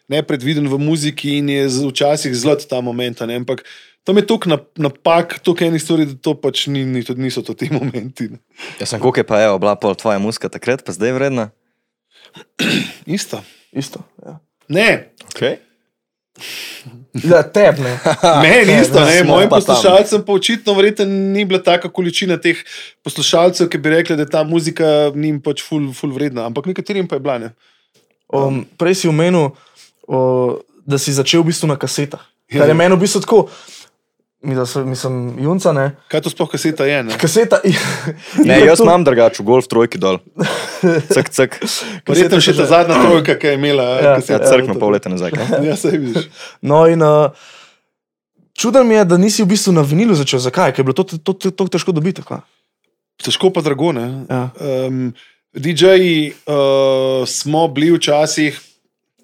nepredviden v muziki in je včasih zlat ta moment. ne, Ampak tam je toliko nap- napak, toliko enih stvari, da to pač ni, ni, to niso to ti momenti. Ne. Jaz sem koliko je pa je bila pol tvoja muska takrat, pa zdaj vredna? Isto. Isto. Ja, Ne, Okay. Ja teb ne. meni isto, ne, mojim poslušalcem pa očitno verjetno ni bila taka količina teh poslušalcev, ki bi rekli, da ta muzika ni jim pač ful, ful vredna, ampak nekaterim pa je bila. Ne. Um, prej si omenil, o, da si začel v bistvu na kasetah. Ja. Kar je meni v bistvu tako, mi da so, mislim, junca, ne. Kaj to sploh kaseta je? Ne? Kaseta. Ne, jaz imam drugače, golf trojki dol. Cek, cek. Verjetno še ta zadnja trojka, ki je imela. Ja. Ja, kaseta. crkno pol leta nazaj. kaj? Ja, se vidiš. No, in uh, Čudno mi je, da nisi v bistvu na vinilu začel. Zakaj? Ker je bilo to tako to, to, to težko dobiti. tako? Težko pa drago. ne. Ja. Um, DJ-ji uh, smo bili včasih,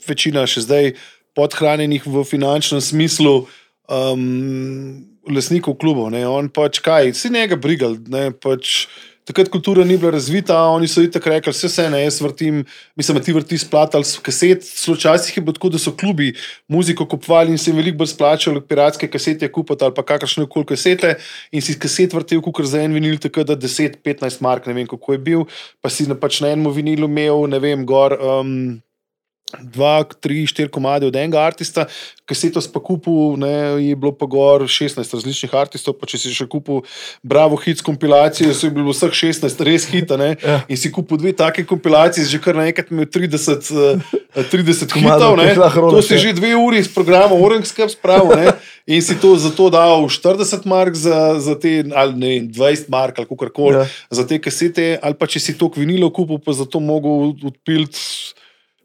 večina še zdaj, podhranjenih v finančnem smislu. Um, Lastnikov klubov, ne, on pač kaj, si njega brigal, pač takrat kultura ni bila razvita, oni so itak rekli, vse se ne, jaz vrtim, mislim, da ti vrti splatal s kaset, včasih je bilo tako, da so klubi muziko kupovali in se jim veliko bolj splačalo piratske kasete kupiti ali pa kakršne koli kasete in si kaset vrtel, kot za en vinil, tako da 10-15 mark, ne vem kako je bil, pa si na, pač na enem vinilu imel, ne vem, gor. Um, Dva, tri, štiri komade od enega artista, kaseto pa kupil, ne, je bilo pa gor 16 različnih artistov. Pa če si še kupil Bravo hits kompilacije, so bili vseh 16 res hita. Ne, Ja. in si kupil dve take kompilacije, že kar naenkrat imel 30, eh, 30 Komadov, hitov. ne. To si že dve uri s programom Orange Skrb spravil. ne, In si to zato dal 40 mark za, za te, ali ne, vem, 20 mark ali kako koli Ja. za te kasete, ali pa če si to vinilo kupil, pa zato mogel odpiliti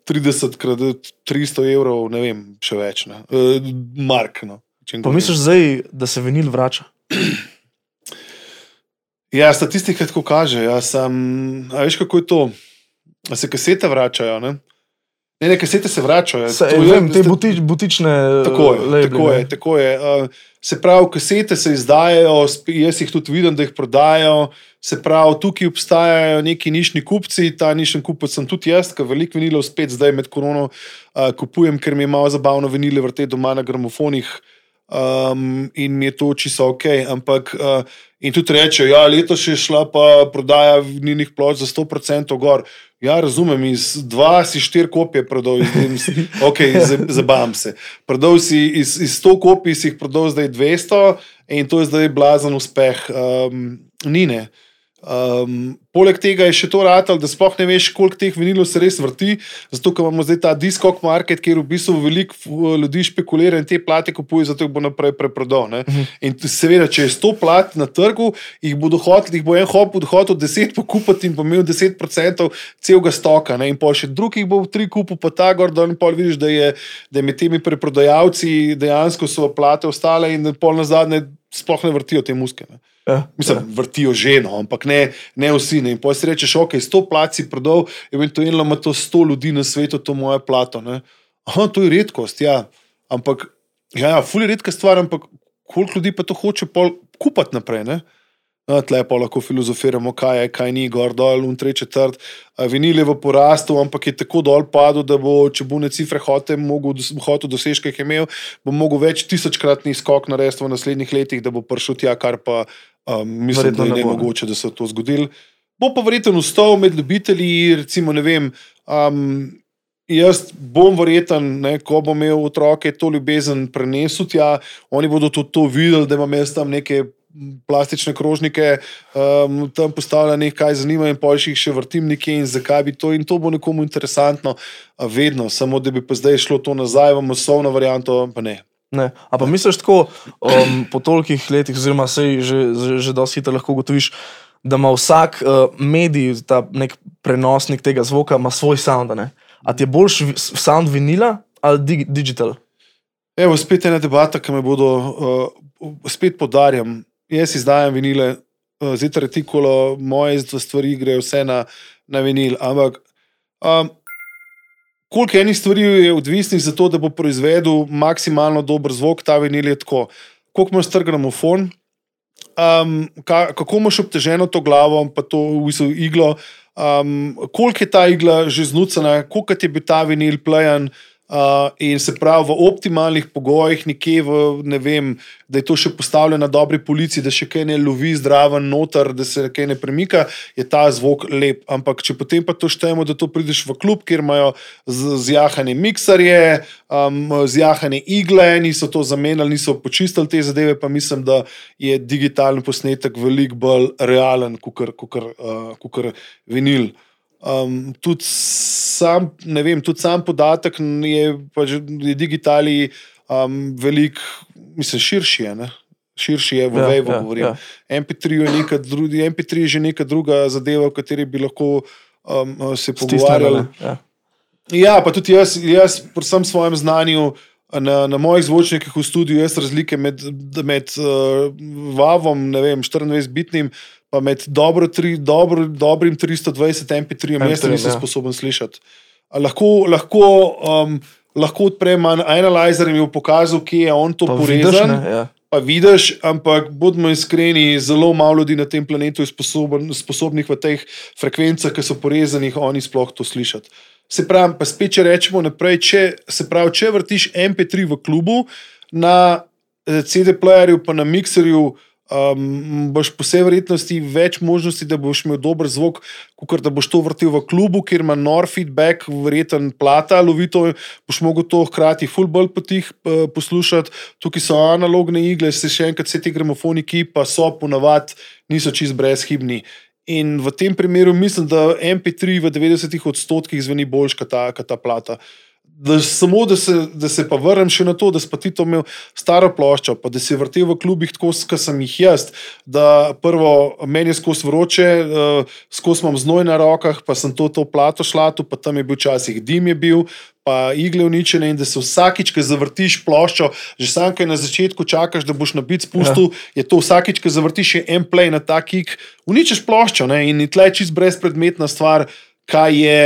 30 krat 300 evrov, ne vem, še več. Ne. Uh, mark. No. če Pa govorim. misliš zdaj, da se vinil vrača? Ja, statistika tako kaže. Ja, sam, a veš, kako je to? A se kasete vračajo? Ne, ne, ne kasete se vračajo. Se, To je- vem, te butič, butične Tako je, labeli, tako je. Tako je. Uh, se pravi, kasete se izdajajo, jaz jih tudi vidim, da jih prodajajo. Se pravi, tukaj obstajajo neki nišni kupci, ta nišni kupec sem tudi jaz, ki veliko vinilov spet zdaj med korono uh, kupujem, ker mi je malo zabavno vinile vrteti doma na gramofonih. Um, in mi je to čisto ok. Ampak, uh, in tudi rečejo, da ja, letos je šla pa prodaja vinilnih plošč za 100% gor. Ja, razumem, iz dva si štiri kopije prodal, iz, ok, zabavam se. Prodal si iz, iz 100 kopij, si jih prodal zdaj 200 in to je zdaj blazen uspeh. Um, ni ne. Um, poleg tega je še to ratal, da sploh ne veš, koliko teh vinilov se res vrti. Zato, imamo zdaj ta diskok market, kjer v bistvu veliko f- ljudi špekulira in te plate kupuje, zato jih bo naprej preprodal. ne. In t- seveda, če je 100 plat na trgu, jih dohotel, jih bo en hop hotel 10 pokupiti in bo imel 10% celega stoka. Ne. In pa še drugih bo v tri kupu, pa ta gor dol in pol vidiš, da je, da je med temi preprodajalci dejansko so plate ostale in da pol na zadnje sploh ne vrtijo te muske. Ne. Ja. Mislim, vrtijo ženo, ampak ne, ne vsi. Ne. In pa si rečeš, ok, 100 placi prodal, eventualno ima to 100 ljudi na svetu, to moje plato. Ne. Aha, to je redkost, ja. Ampak, ja, ja ful je redka stvar, ampak koliko ljudi pa to hoče pol kupati naprej. Ne? No, tle pa lahko filozofiramo, kaj je, kaj ni, gor dol, un tri četrt. Vinil je v porastu, ampak je tako dol padel, da bo, če bo ne cifre hotel, hotel dosežke, ki je imel, bo mogel več tisočkratni skok narediti v naslednjih letih, da bo prišel tja, kar pa um, mislim, Verjetno da je ne nemogoče, da se je to zgodilo. Bo pa verjetno ustal med ljubitelji, recimo, ne vem. Um, Jaz bom verjeten, ne, ko bom imel otroke, to ljubezen prenesel tja, oni bodo tudi to videli, da imam jaz tam neke plastične krožnike, um, tam postavljene, kaj zanima, in pojš jih še vrtim nekje in zakaj bi to. In to bo nekomu interesantno, vedno, samo da bi pa zdaj šlo to nazaj v masovno varianto, pa ne. Ne. A pa misliš tako, um, po tolikih letih, oziroma sej že, že, že dosti hitro lahko ugotoviš, da ima vsak uh, medij, ta nek prenosnik tega zvoka, ima svoj sound. ne? A ti je boljši s- sound vinila ali dig, digital? Evo, spet ena debata, ki me bodo, uh, spet podarjam. Jaz izdajam vinile, uh, zjutraj retikolo, moje stvari grejo vse na, na vinil. Ampak um, koliko enih stvari je odvisnih za to, da bo proizvedel maksimalno dober zvok, ta vinil je tako. Koliko imaš strg gramofon, um, ka, kako imaš obteženo to glavo, pa to v bistvu iglo, um, koliko je ta igla že znucena, koliko je bil ta vinil plejan. Uh, in se pravi, v optimalnih pogojih, nekje v, ne vem, da je to še postavljeno na dobri policiji, da še kaj ne lovi zdraven noter, da se kaj ne premika, je ta zvok lep. Ampak če potem pa to štejemo, da to prideš v klub, kjer imajo zjahane mikserje, um, zjahane igle, niso to zamenjali, niso počistili te zadeve, pa mislim, da je digitalni posnetek veliko bolj realen, kot uh, vinil. Um, tudi, sam, vem, tudi sam podatek je, pač, je digitali um, veliko, mislim, širši je. Ne? Širši je, v Ja, Wave'u ja, govorim. ja. MP3 je, neka dru- MP3 je že neka druga zadeva, o kateri bi lahko um, se pogovarjali. ne? Ja. Ja, pa tudi jaz, jaz pri vsem svojem znanju Na, na mojih zvočnikih v studiu jaz razlike med, med uh, Vavom, ne vem, 24-bitnim, pa med dobro, tri, dobro, dobrim 320 MP3, jaz MP3, nisem ja. sposoben slišati. Lahko, lahko, um, lahko odprem an- Analyzer in mi bo pokazal, kje je on to Pa vidiš, porezan. ne, ja. Pa vidiš, ampak bodimo iskreni, zelo malo ljudi na tem planetu je sposoben, sposobnih v teh frekvencah, ki so porezanih, oni sploh to slišati. Se pravi, pa spet, če rečemo naprej, če, se pravi, če vrtiš MP3 v klubu na eh, CD-playerju, pa na mikserju, um, boš po vsej verjetnosti več možnosti, da boš imel dober zvok, kot da boš to vrtel v klubu, kjer ima nor feedback, verjeten plata, lovito, boš mogel to hkrati fullball potih eh, poslušati. Tukaj so analogne igle, se še enkrat vse ti gramofoniki, pa so ponavadi niso čist brezhibni. In v tem primeru mislim, da MP3 v 90 odstotkih zveni boljš kot ta, ta plata. Da, samo da se, da se pa vrnem še na to, da si ti to imel staro ploščo, pa da si vrtel v klubih tako, kot sem jih jaz. Da prvo, meni je skozi vroče, uh, skozi imam znoj na rokah, pa sem to, to plato šlato, pa tam je bil včasih dim je bil, pa igle uničene in da se vsakič, ko zavrtiš ploščo, že sam, kaj na začetku čakaš, da boš na bit spustil, ja. je to vsakič, ko zavrtiš en play na ta kik, uničiš ploščo ne? in tle je čist brezpredmetna stvar, kaj je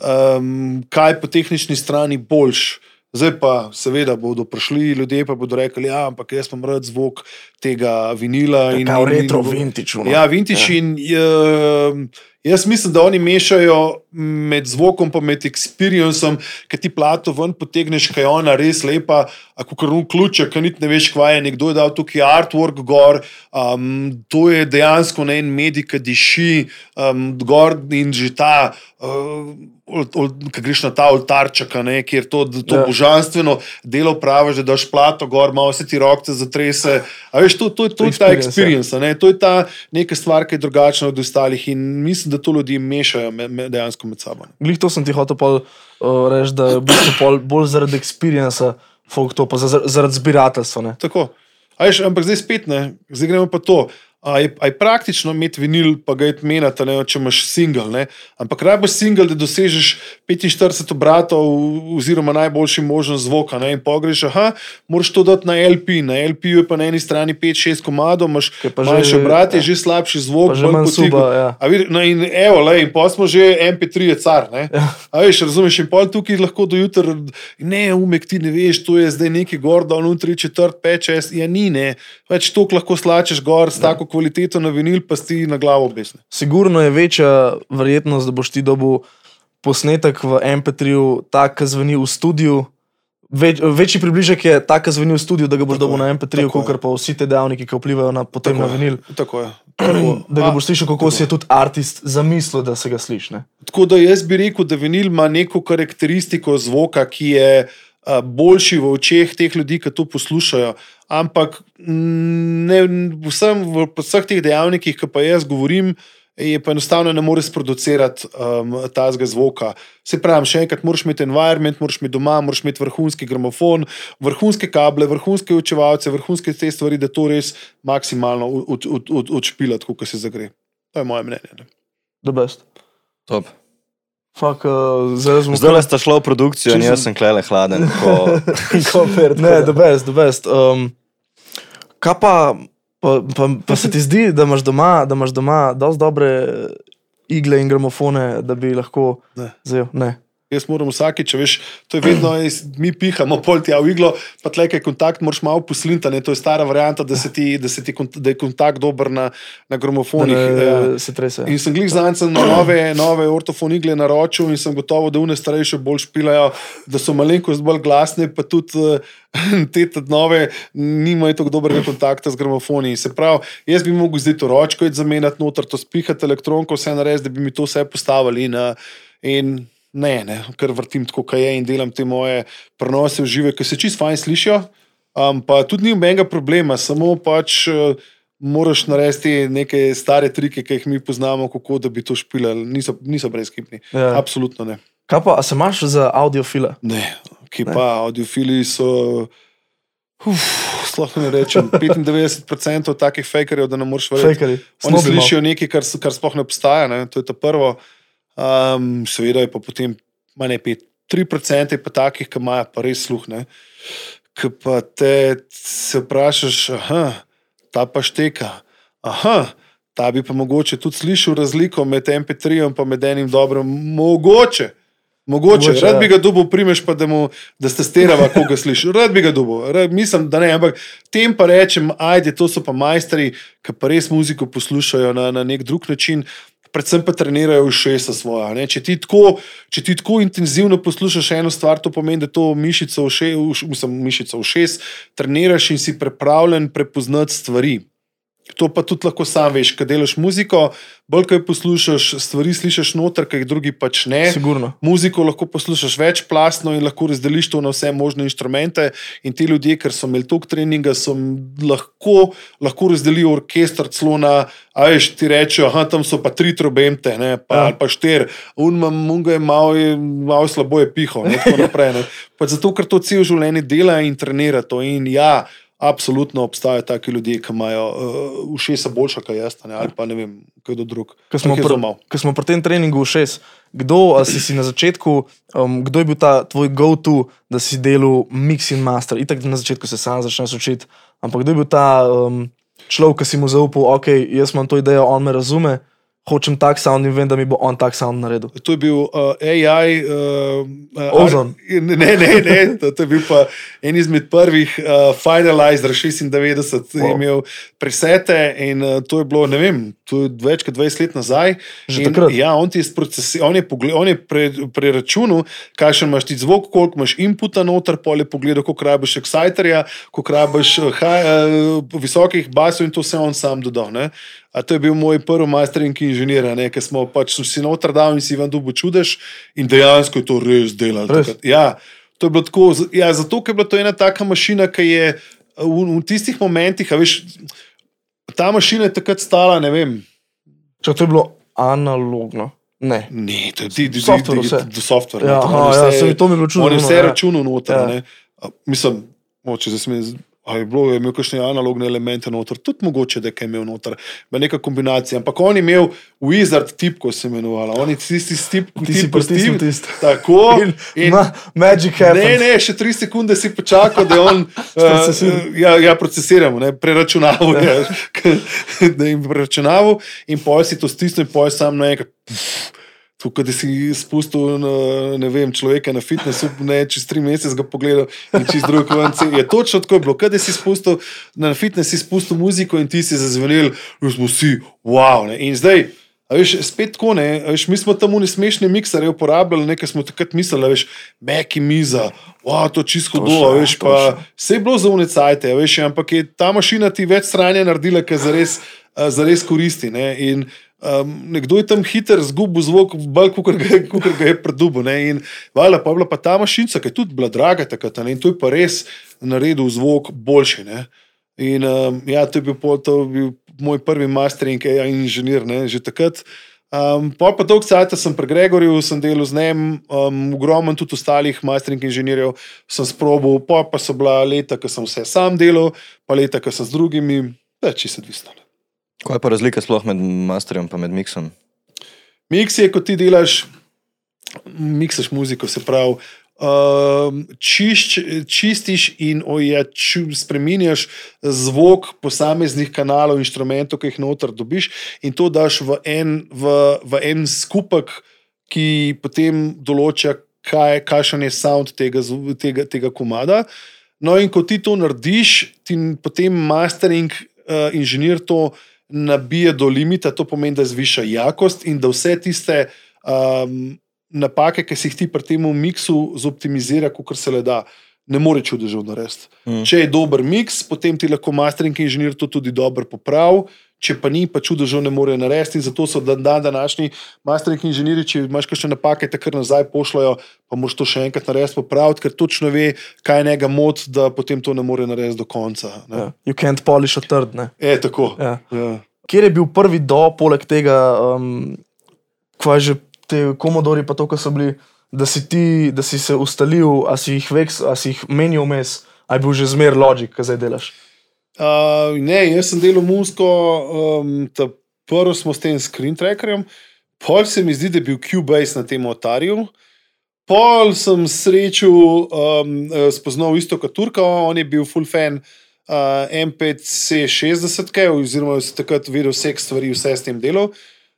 um, kaj po tehnični strani boljš. Zdaj pa, seveda, bodo prišli ljudje, pa bodo rekli, ja, jaz imam rad zvok tega vinila. in- in- in- retro vintage, ono. Ja, vintage ja. in uh, jaz mislim, da oni mešajo med zvokom in med experiencem, ki ti plato ven potegneš, kaj je ona res lepa, ako kar un ključe, ki niti ne veš, kva je, nekdo je dal tukaj artwork gor, um, to je dejansko na en medij, ki diši um, gor in že ta. Uh, Ki greš na ta oltarček, ne, kjer to, to ja. božanstveno delo praviš, da daš plato gor, malo se ti roke zatrese. A veš, to, to, to, to je ta Experience, ja. experience. a Ne? To je ta neka stvar, ki je drugačna od ostalih in mislim, da to ljudje mešajo me, me, dejansko med sabo. Glih to sem ti hotel pol, uh, reči, da je v bistvu bolj zaradi experienca, folk to pa za, zaradi zbirateljstva. Tako. A Veš, ampak zdaj spet ne, zdaj gremo pa to. A je, a je praktično imeti vinil, pa ga je menjati, ne, če imaš single. Ne? Ampak rabiš single, da dosežeš 45 obratov, oziroma najboljši možen zvok. ne, In pogreš, aha, moraš to dati na LP. Na LP je pa na eni strani 5-6 komadov, imaš manjše obrate, ja. že slabši zvok. Že manj suba, ja. A vidi, no in evo, lej, in pa smo že MP3 je car. Ne? A veš, razumeš, in pol tukaj lahko do jutra, ne, umek ti ne veš, to je zdaj neki gor, da on 3, 4, 5, 6, ja ni, ne. Več toliko lahko slačeš gor s tako kvaliteto na vinil, pa si na glavo obesne. Sigurno je večja verjetnost, da boš ti dobil posnetek v MP3-ju, tak, ki zveni v studiu. Več, večji približek je ta, ki zveni v studiu, da ga boš Tako dobil je, na MP3-ju, tako je. kot pa vsi te dejavniki, ki vplivajo na, potem na vinil. Tako je. Tako, Da ga boš slišal, kako si je tudi artist zamislil, da se ga sliši. tako da jaz bi rekel, da vinil ima neko karakteristiko zvoka, ki je a, boljši v očeh teh ljudi, ki to poslušajo. Ampak ne, vsem, v vseh teh dejavnikih, ki pa jaz govorim, je pa enostavno ne moreš producirati um, tazga zvoka. Se pravi, še enkrat, moraš imeti environment, moraš imeti doma, moraš imeti vrhunski gramofon, vrhunske kable, vrhunske učevalce, vrhunske te stvari, da to res maksimalno odšpilati, kot se zagre. To je moje mnenje. Ne. The best. Top. Fak, uh, zdaj smo Zdaj le sta šla v produkcijo in Če jaz sem klele hladen. Ko... Ne, the best, the best. Um, kaj pa, pa, pa, pa se ti zdi, da imaš doma, da imaš doma dosti dobre igle in gramofone, da bi lahko Ne. zel? Ne. Jaz moram vsakeč, če veš, to je vedno, jaz, mi pihamo pol tja v iglo, pa tle, kaj kontakt moraš malo poslinta, ne, to je stara varianta, da, ti, da, ti, da je kontakt dober na, na Da gramofonih. ja. ne, se trese. In sem glih zanj nove, nove ortofon igle naročil in sem gotovo, da une starejše bolj špilajo, da so malenkost bolj glasne, pa tudi eh, te nove nimajo tako dobrega kontakta z gramofoni. Se pravi, jaz bi mogel zdaj to ročko zamenjati noter, to spihati elektronko, vse narediti, da bi mi to vse postavili. In, eh, in ne, ne, ker vrtim tako, kaj je in delam te moje prenose v žive, ki se čist fajn slišijo. Um, pa tudi ni nobenega problema, samo pač. Uh, Moraš narediti neke stare trike, ki jih mi poznamo, kako da bi to špilali. Niso, niso brezkipni. Ja. Absolutno ne. Kaj pa, se imaš za audiofile? ne. Ki pa audiofili so. Uf, sploh ne rečem. 95% takih fakerjev, da ne moreš verjeti. Oni slišijo nekaj, kar, kar sploh ne obstaja. Ne? To je to prvo. Um, seveda je pa potem, ma ne pet. 3% je pa takih, ki imajo pa res sluh. Ne? Ki pa te se vprašaš, aha, ta pa šteka. Aha, ta bi pa mogoče tudi slišal razliko med MP3 in med enim dobrim. Mogoče. Mogoče, Mogoče, rad ja. bi ga dubil, primeš pa, da, mu, da ste sterava, ko ga slišiš. Rad bi ga dubil, rad, mislim, da ne, ampak tem pa rečem, ajde, to so pa majstri, ki pa res muziko poslušajo na, na nek drug način. Predvsem pa trenirajo ušesa svoja. ne. Če ti, tako, če ti tako intenzivno poslušaš eno stvar, to pomeni, da to mišico uš, mislim, mišico ušes treniraš in si pripravljen prepoznati stvari. To pa tudi lahko sam veš, kaj delaš muziko, bolj kaj poslušaš, stvari slišiš noter, kaj drugi pač ne. Sigurno. Muziko lahko poslušaš večplastno in lahko razdeliš to na vse možne inštrumente. In ti ljudje, ker so imeli toliko treninga, so lahko, lahko razdelijo orkester celo na, a veš, ti rečejo, da tam so pa tri trobente, ne, pa, Ja. ali pa štiri, unma je malo, malo slabo je piho. Ne, tako naprej, ne. Pa zato, ker to cel življenje dela in trenira to. In ja, absolutno obstajajo taki ljudje, ki imajo uh, ušesa boljša, kot jaz, ne, ali pa ne vem, kdo drug. Ko smo, pr ko smo pri tem treningu šest, kdo si, si na začetku, um, kdo je bil ta tvoj go-to, da si delal mix in master? Itak na začetku se sam začneš učiti, ampak kdo je bil ta um, človek, ki si mu zaupal, ok, jaz imam to idejo, on me razume, hočem tak sound in vem, da mi bo on tak sound naredil. To je bil uh, AI. Uh, uh, Ozon. Ne, ne, ne, to, to je bil pa en izmed prvih uh, Finalizer 96, ki Wow. je imel presete in uh, to je bilo, ne vem, to je več kot 20 let nazaj. Že In, takrat? Ja, on, sprocesi- on je, pogle- on je pre, preračunal, kakšen imaš ti zvok, koliko imaš inputa noter, pol je pogledal, koliko rabiš exciterja, koliko rabiš uh, high, uh, visokih basov in to vse on sam dodal. Ne? A to je bil moj prvi mastering inženir, ki smo pač si noter dal in si vam dubu čudež in dejansko je to res delal. Res? takrat. Ja, to je bilo tako. Ja, zato, je bila to ena taka mašina, ki je v, v tistih momentih, a veš, ta mašina je takrat stala, ne vem. Če to je bilo analogno. Ne. Ne, to je di, di, di, Software vse. software. Ja, ne, tam aha, ja, vse- saj to mi je bilo čudno, On je vse ja. računal noter. Ja. Ja. A, Mislim, moče za smer. A je bilo, je imel kakšne analogne elemente noter, tudi mogoče, da je imel noter, ima neka kombinacija. Ampak on je imel wizard tip, ko se je imenovala. On je tisti tip, Ti si pritisnil tisto. Tako. In, in- Ma, magic Ne, happens. ne, še tri sekunde si počakal, da je on uh, ja, ja, procesiramo, ne, preračunaval. Ja. da jim preračunaval in pol si to stisnil, in je sam naenkrat. Tukaj, da si spustil na, ne vem, človeka na fitnessu, ne, čez tri mesece ga pogledal in čez drug konec. Je točno tako je bilo, kaj da si spustil na fitness, si spustil muziko in ti si zazvenel, da smo vsi, wow. Ne. In zdaj, a veš, spet tako ne, a veš, mi smo tam v nesmešne miksere uporabljali, nekaj smo takrat mislili, veš, meki miza, wow, to čisto hudo, a veš, pa točno. vse je bilo za unicajte, veš, ampak je ta mašina ti več stranja naredila, ker zares, a, zares koristi. Ne. In, Um, nekdo je tam hiter, zgubil zvok, bolj kot ga, kakor ga je predubil. ne, In valjda, pa je bila pa ta mašinca, ki je tudi bila draga takrat, ne, in to je pa res naredil zvok boljši. Ne. In um, ja, to je bil, pol- to je bil moj prvi mastering, ja, inženir, ne, že takrat. Um, pol pa dolg cajt sem pri Gregorju, sem delal z njim, um, ogromno tudi ostalih mastering inženirjev sem sprobil, pol pa so bila leta, ko sem vse sam delal, pa leta, ko sem z drugimi, več čisto odvisno. ne. Kaj je pa razlika sploh med masterjem in med mixom? Miks je, ko ti delaš, miksaš muziko, se pravi. Um, čišč, čistiš in ojaču, spremenjaš zvok posameznih kanalov, inštrumentov, ki jih noter dobiš, in to daš v en, v, v en skupek, ki potem določa, kaj, kakšen je sound tega, tega, tega komada. No, in ko ti to narediš, ti potem mastering uh, inženir to nabije do limita, to pomeni, da zviša jakost in da vse tiste um, napake, ki si jih ti pri tem miksu zoptimizira, kot se le da. Ne more čudežev narediti. Mm. Če je dober miks, potem ti lahko mastering inženir to tudi dobro popravi, če pa ni, pa čudežev ne more narediti. In zato so dan, dan današnji mastering inženirji, če imaš kakšne napake, takrat nazaj pošljajo, pa moš to še enkrat narediti, popraviti, ker točno ve, kaj je njega mot, da potem to ne more narediti do konca. ne. Ja. You can't polish a third. Ne. Je tako. Ja. Ja. Kjer je bil prvi do, poleg tega, um, kva že te komodori, pa to, kar so bili, da si ti, da si se ustalil, a si jih veks, a si jih menil vmes, a je bil že zmer logik, kaj zdaj delaš. Uh, ne, jaz sem delal musko, um, prvo smo s tem screen trackerjem, pol se mi zdi, da je bil Cubase na tem otarju. Pol sem srečo um, eh, spoznal isto kot Turka, on je bil full fan uh, MPC 60, oziroma je takrat videl vse stvari, vse s tem delal.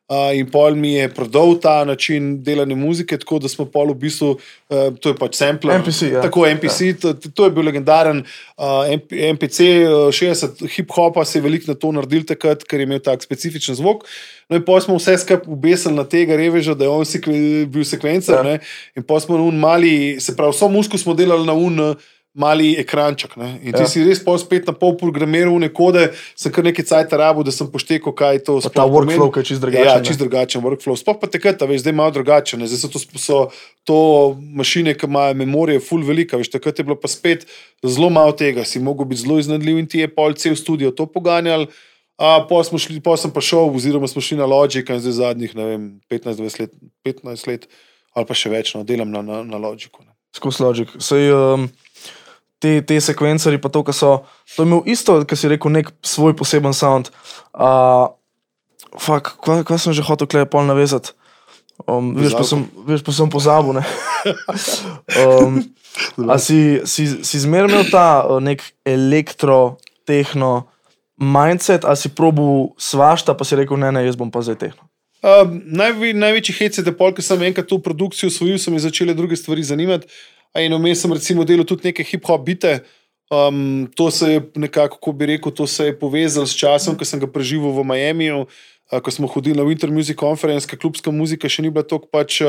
In pol mi je prodal ta način delanja muzike, tako da smo pol v bistvu, uh, to je pač sampler. MPC, ja. Tako MPC, ja. to, to je bil legendaren uh, MP, MPC uh, 60, hip-hopa se je veliko na to naredil takrat, ker je imel tak specifičen zvok. No, in pa smo vse skupaj ubesili na tega reveža, da je on sekve, bil sekvencer. Ja. In pa smo na un mali, se pravi, vso musko smo delali na un. Mali ekranček. Ne? In ti ja. si res pol spet na pol programiral nekode, sem kar nekaj cajt rabo, da sem poštekal, kaj je to. Ta workflow, ki je čist drugačen. Ja, čist drugačen workflow. Sploh pa takrat, veš, zdaj malo drugačen. Zdaj so to, so to mašine, ki imajo memorije, full velika. Veš, takrat je bilo pa spet zelo malo tega, si mogel biti zelo iznadljiv in ti je pol cel studio to poganjal. Pa sem pa šel, oziroma smo šli na Logic, in zdaj zadnjih vem, 15, let, 15 let, ali pa še več, no, delam na, na, na Logicu. Skozi Logic. Sej, um, te, te sekvencerji, pa to, kar so. To je imel isto, kar si rekel, nek svoj poseben sound. Uh, fak, kaj, kaj sem že hotel klej pol navezati? Um, veš, pa sem, veš, pa sem pozabil. um, a si, si, si zmeraj imel ta nek elektro, tehno mindset, ali si probu svašta, pa si rekel, ne, ne, jaz bom pa zdaj tehno. Um, najvi, največji hec je, da polk sem enkrat to produkcijo usvojil, so me začele druge stvari zanimati. In vmes sem recimo delal tudi neke hip-hop bite. Um, to se je nekako, kako bi rekel, to se je povezalo s časom, ko sem ga preživel v Miami, uh, ko smo hodili na Winter Music Conference, ker klubska muzika še ni bila tako pač.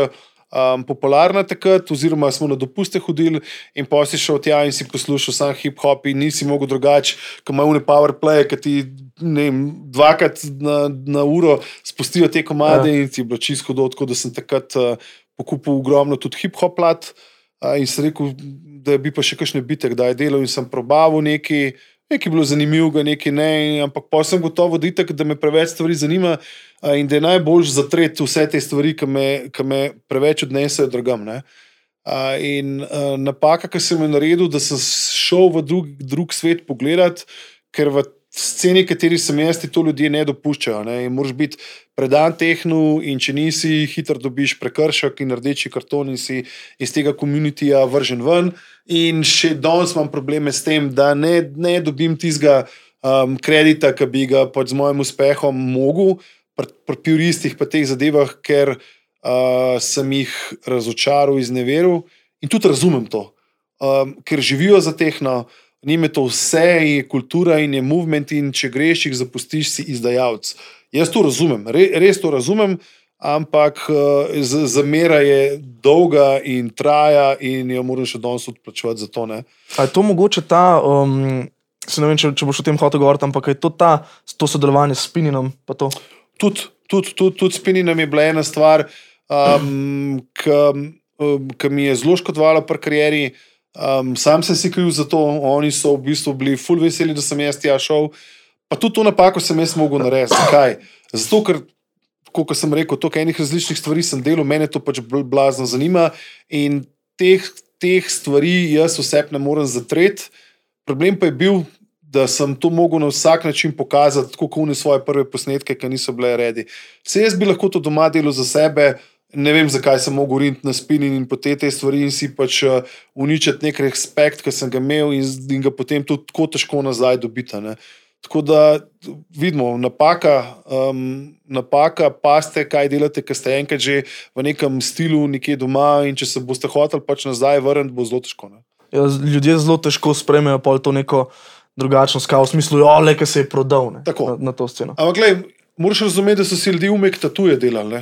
Um, popularna takrat, oziroma smo na dopuste hodili, in pa si šel tja in si poslušal sam hip-hop, in nisi mogel drugače, kot imaš une PowerPlay, ki ti vem, dvakrat na, na uro spustijo te komade, ja. in ti je bilo čisto dobro, da sem takrat uh, pokupil ogromno tudi hip-hop plat. In sem rekel, da bi pa še kakšne bite, da je delal in sem probavil nekaj, nekaj bilo zanimivo, nekaj ne. Ampak pa sem gotovo, da, itak, da me preveč stvari zanima in da je najbolj zatreti vse te stvari, ki me, ki me preveč odnesejo drugam. In napaka, ki sem jo naredil, da sem šel v drug, drug svet pogledat, ker v sceni, kateri sem jaz, ti to ljudje ne dopuščajo. Ne? Moraš biti predan tehnu, in če nisi, hitro dobiš prekršek in rdeči karton, in si iz tega komunitija vržen ven. In še danes imam probleme s tem, da ne, ne dobim tistega um, kredita, ki bi ga pod mojim uspehom mogel, pri pr puristih, pa teh zadevah, ker uh, sem jih razočaral, izneveril in tudi razumem to, um, ker živijo za tehno njim je to vse, je kultura in je movement, in če greš, jih zapustiš, si izdajalec. Jaz to razumem, re, res to razumem, ampak eh, zamera je dolga in traja, in jo moraš še danes odplačevati za to. Ne? A je to mogoče ta, um, ne vem, če, če boš o tem hotel govoriti, ampak je to ta, to sodelovanje s Spininom? Tudi tud, tud, tud Spininom je bila ena stvar, um, ki mi je zelo škodovala pri karieri. Um, sam sem si kriv za to, oni so v bistvu bili fully veseli, da sem jaz tja šel. Pa tudi to napako sem jaz mogel narediti. Zakaj? Zato, ker, kot sem rekel, toliko enih različnih stvari sem delal, mene to pač blazno zanima in teh, teh stvari jaz vsep ne morem zatreti. Problem pa je bil, da sem to mogel na vsak način pokazati, kot kune svoje prve posnetke, ki niso bile redi. Se jaz bi lahko to doma delal za sebe ne vem, zakaj sem mogel riniti na spini in potem te stvari in si pač uh, uničiti nek respekt, ki sem ga imel in, in ga potem tudi tako težko nazaj dobiti. Ne. Tako da vidimo, napaka, um, napaka, paste, kaj delate, ker ste enkrat že v nekem stilu, nekje doma in če se boste hoteli pač nazaj vrniti, bo zelo težko. Ja, ljudje zelo težko spremljajo to neko drugačno skalo, v smislu, da ja, se je prodal ne, na, na to sceno. Ampak, moraš razumeti, da so si ljudje umek tatuje delali. Ne?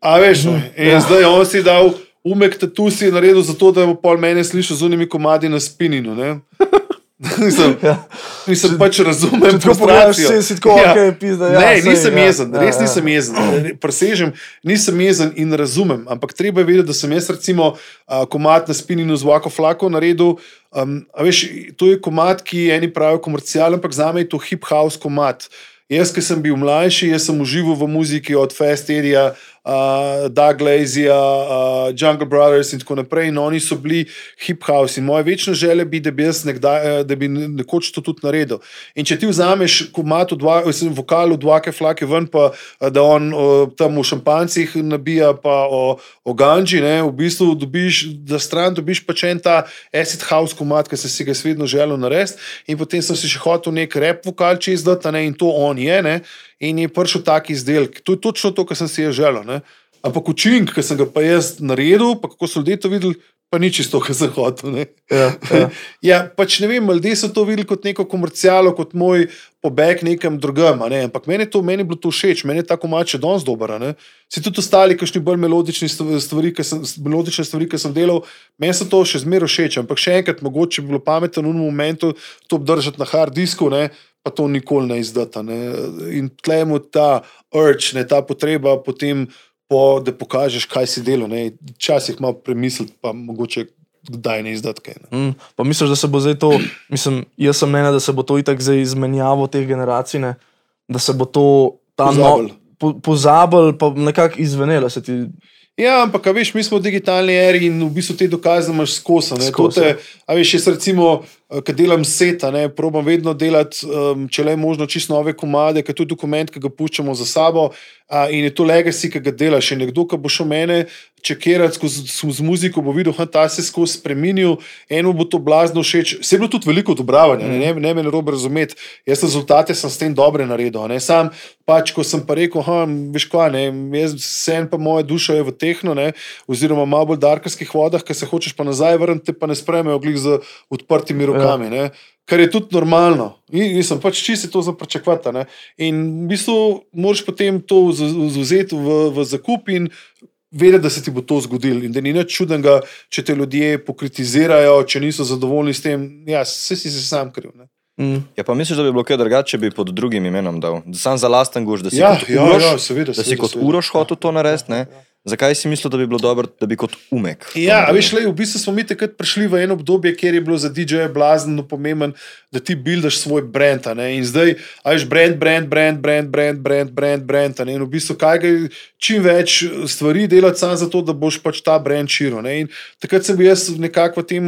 A veš, no? in ja. zdaj on si dal umek, da tu si naredil zato, da bo pol mene slišal z unimi komadi na spininu. Nisem, ja. nisem pač razumel, kako se ti tako ja. pizda. Ja, ne, nisem ja, jezen, ja, res ja. nisem jezen. Presežem, nisem jezen in razumem. Ampak treba je vedeti, da sem jaz, recimo, komad na spininu z Wako Flako naredil. Um, veš, to je komad, ki eni pravijo komercialen, ampak za me je to hip-house komad. Jaz, ki sem bil mlajši, jaz sem užival v muziki od Festeria, uh, Doug Lazy, uh, Jungle Brothers in tako naprej. In oni so bili hip house. In moja večna želja bi, da bi jaz nekdaj, eh, da bi nekoč to tudi naredil. In če ti vzameš, ko imaš vokal v dvake flake ven, pa eh, da on uh, tam v šampancih nabija, pa o, o ganji, ne, v bistvu dobiš, da stran dobiš pač en ta acid house komat, ki si si ga svedno želel narediti. In potem sem si še hotel nek rep vokal čez dati, in to on je, ne, in je prišel tak izdelek. To je točno to, kar sem si želel. Ne. Ampak učinek, ki sem ga pa jaz naredil, pa kako so ljudje to videli, pa ni čisto, kar sem hotel. Ne. Ja, ja. Ja, pač ne vem, ljudje so to videli kot neko komercialo, kot moj pobeg nekam drugam. Ne? Ampak meni to, meni je bilo to všeč, meni je tako mače danes dober. Si tudi ostali, kakšni bolj melodični stv- stvari, ki sem, melodične stvari, ki sem delal, meni so to še zmeraj všeč. Ampak še enkrat, mogoče bi bilo pametno v enem momentu to obdržati na hard disku. Ne? Pa to nikoli ne izdata. Ne? In tlemo ta urge, ne, ta potreba potem, po, da pokažeš, kaj si delal. ne. Včasih malo premisliti, pa mogoče kdaj ne izdati kaj. Ne. Mm, pa misliš, da se bo zdaj to, mislim, jaz sem mnenja, da se bo to itak zdaj izmenjavo teh generacij, ne? da se bo to ta Pozabilo. po, pozabil, pa nekako izvenelo se ti. Ja, ampak veš, mi smo v digitalni eri in v bistvu te dokaze imaš skozi. Skozi, te- A veš, jaz recimo, ki delam seta, ne, probam vedno delati, um, če le možno, čisto nove komade, ker to je dokument, ki ga puščamo za sabo a, in je to legacy, ki ga delaš. In nekdo, ki bo šel mene čekirati skozi z muziko, bo videl, da ta se je skozi spremenil, eno bo to blazno všeč. Se je bilo tudi veliko odobravanja, ne, ne, ne me narobe razumeti. Jaz rezultate sem s tem dobre naredil. Ne. Sam pač, ko sem pa rekel, veš kaj, ne, jaz sen pa moja duša je v tehno, ne, oziroma malo bolj darkarskih vodah, ki se hočeš pa nazaj vrniti, pa ne sprejmejo glih z odprtimi rokami. Ja. Kar je tudi normalno. In, mislim, pač čisto to za pričakovati. ne. In v bistvu moraš potem to vzeti v, v zakup in vedeti, da se ti bo to zgodilo. In da ni nič čudnega, če te ljudje pokritizirajo, če niso zadovoljni s tem. Ja, se si se sam kriv. Ne. Mm. Ja, pa misliš, da bi bilo kaj drugače, če bi pod drugim imenom dal? Da sam za lasten guš, da si Ja, kot ja, Uroš, ja, seveda, da si seveda, kot seveda. Uroš hotel to narediti, ne? Zakaj si mislil, da bi bilo dobro, da bi kot umek? Ja, veš, le, v bistvu smo mi takrat prišli v eno obdobje, kjer je bilo za DJ-je blazno pomemben, da ti buildaš svoj brand. In zdaj, ajš brand, brand, brand, brand, brand, brand, brand, brand. In v bistvu, kaj ga čim več stvari delati, samo zato, da boš pač ta brand širil. In takrat sem bil jaz nekako v tem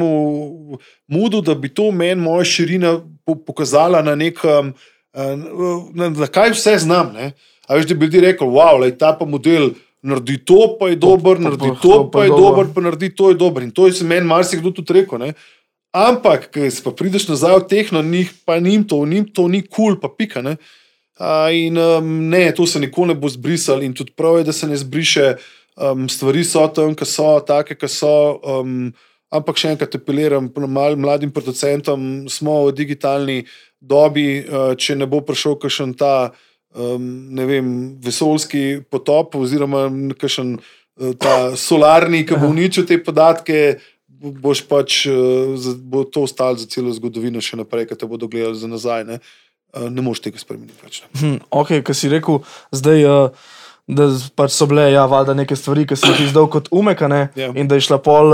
mudu, da bi to meni moja širina pokazala na nekem, eh, na, na, na kaj vse znam. Ne? A veš, da bi ljudje rekli, wow, lej, ta pa model Naredi to, pa je dober, pa- naredi pa- to, pa pa je dober, pa naredi to, je dober. In to je se meni marsikdo tudi rekel. Ne? Ampak, ko si pa prideš nazaj v tehno, njih pa njim to, njim to ni kul, cool, pa pika. Ne? A, in um, ne, to se nikoli ne bo zbrisal, in tudi prav je, da se ne zbriše. Um, stvari so tam, ki so, take, ki so. Um, ampak še enkrat apeliram mal, mladim producentom, smo v digitalni dobi, uh, če ne bo prišel kakšen ta. Um, ne vem, vesoljski potop, oziroma kakšen uh, ta solarni, ki bo uničil te podatke, bo- boš pač, uh, bo to ostalo za celo zgodovino še naprej, ki te bodo gledali za nazaj. Ne, uh, ne moš tega spremeniti. Pač, ne. Hm, ok, ki si rekel, zdaj, uh, da pač so bile ja, valjda neke stvari, ki si jih izdal kot umekane Ja. in da je šla pol,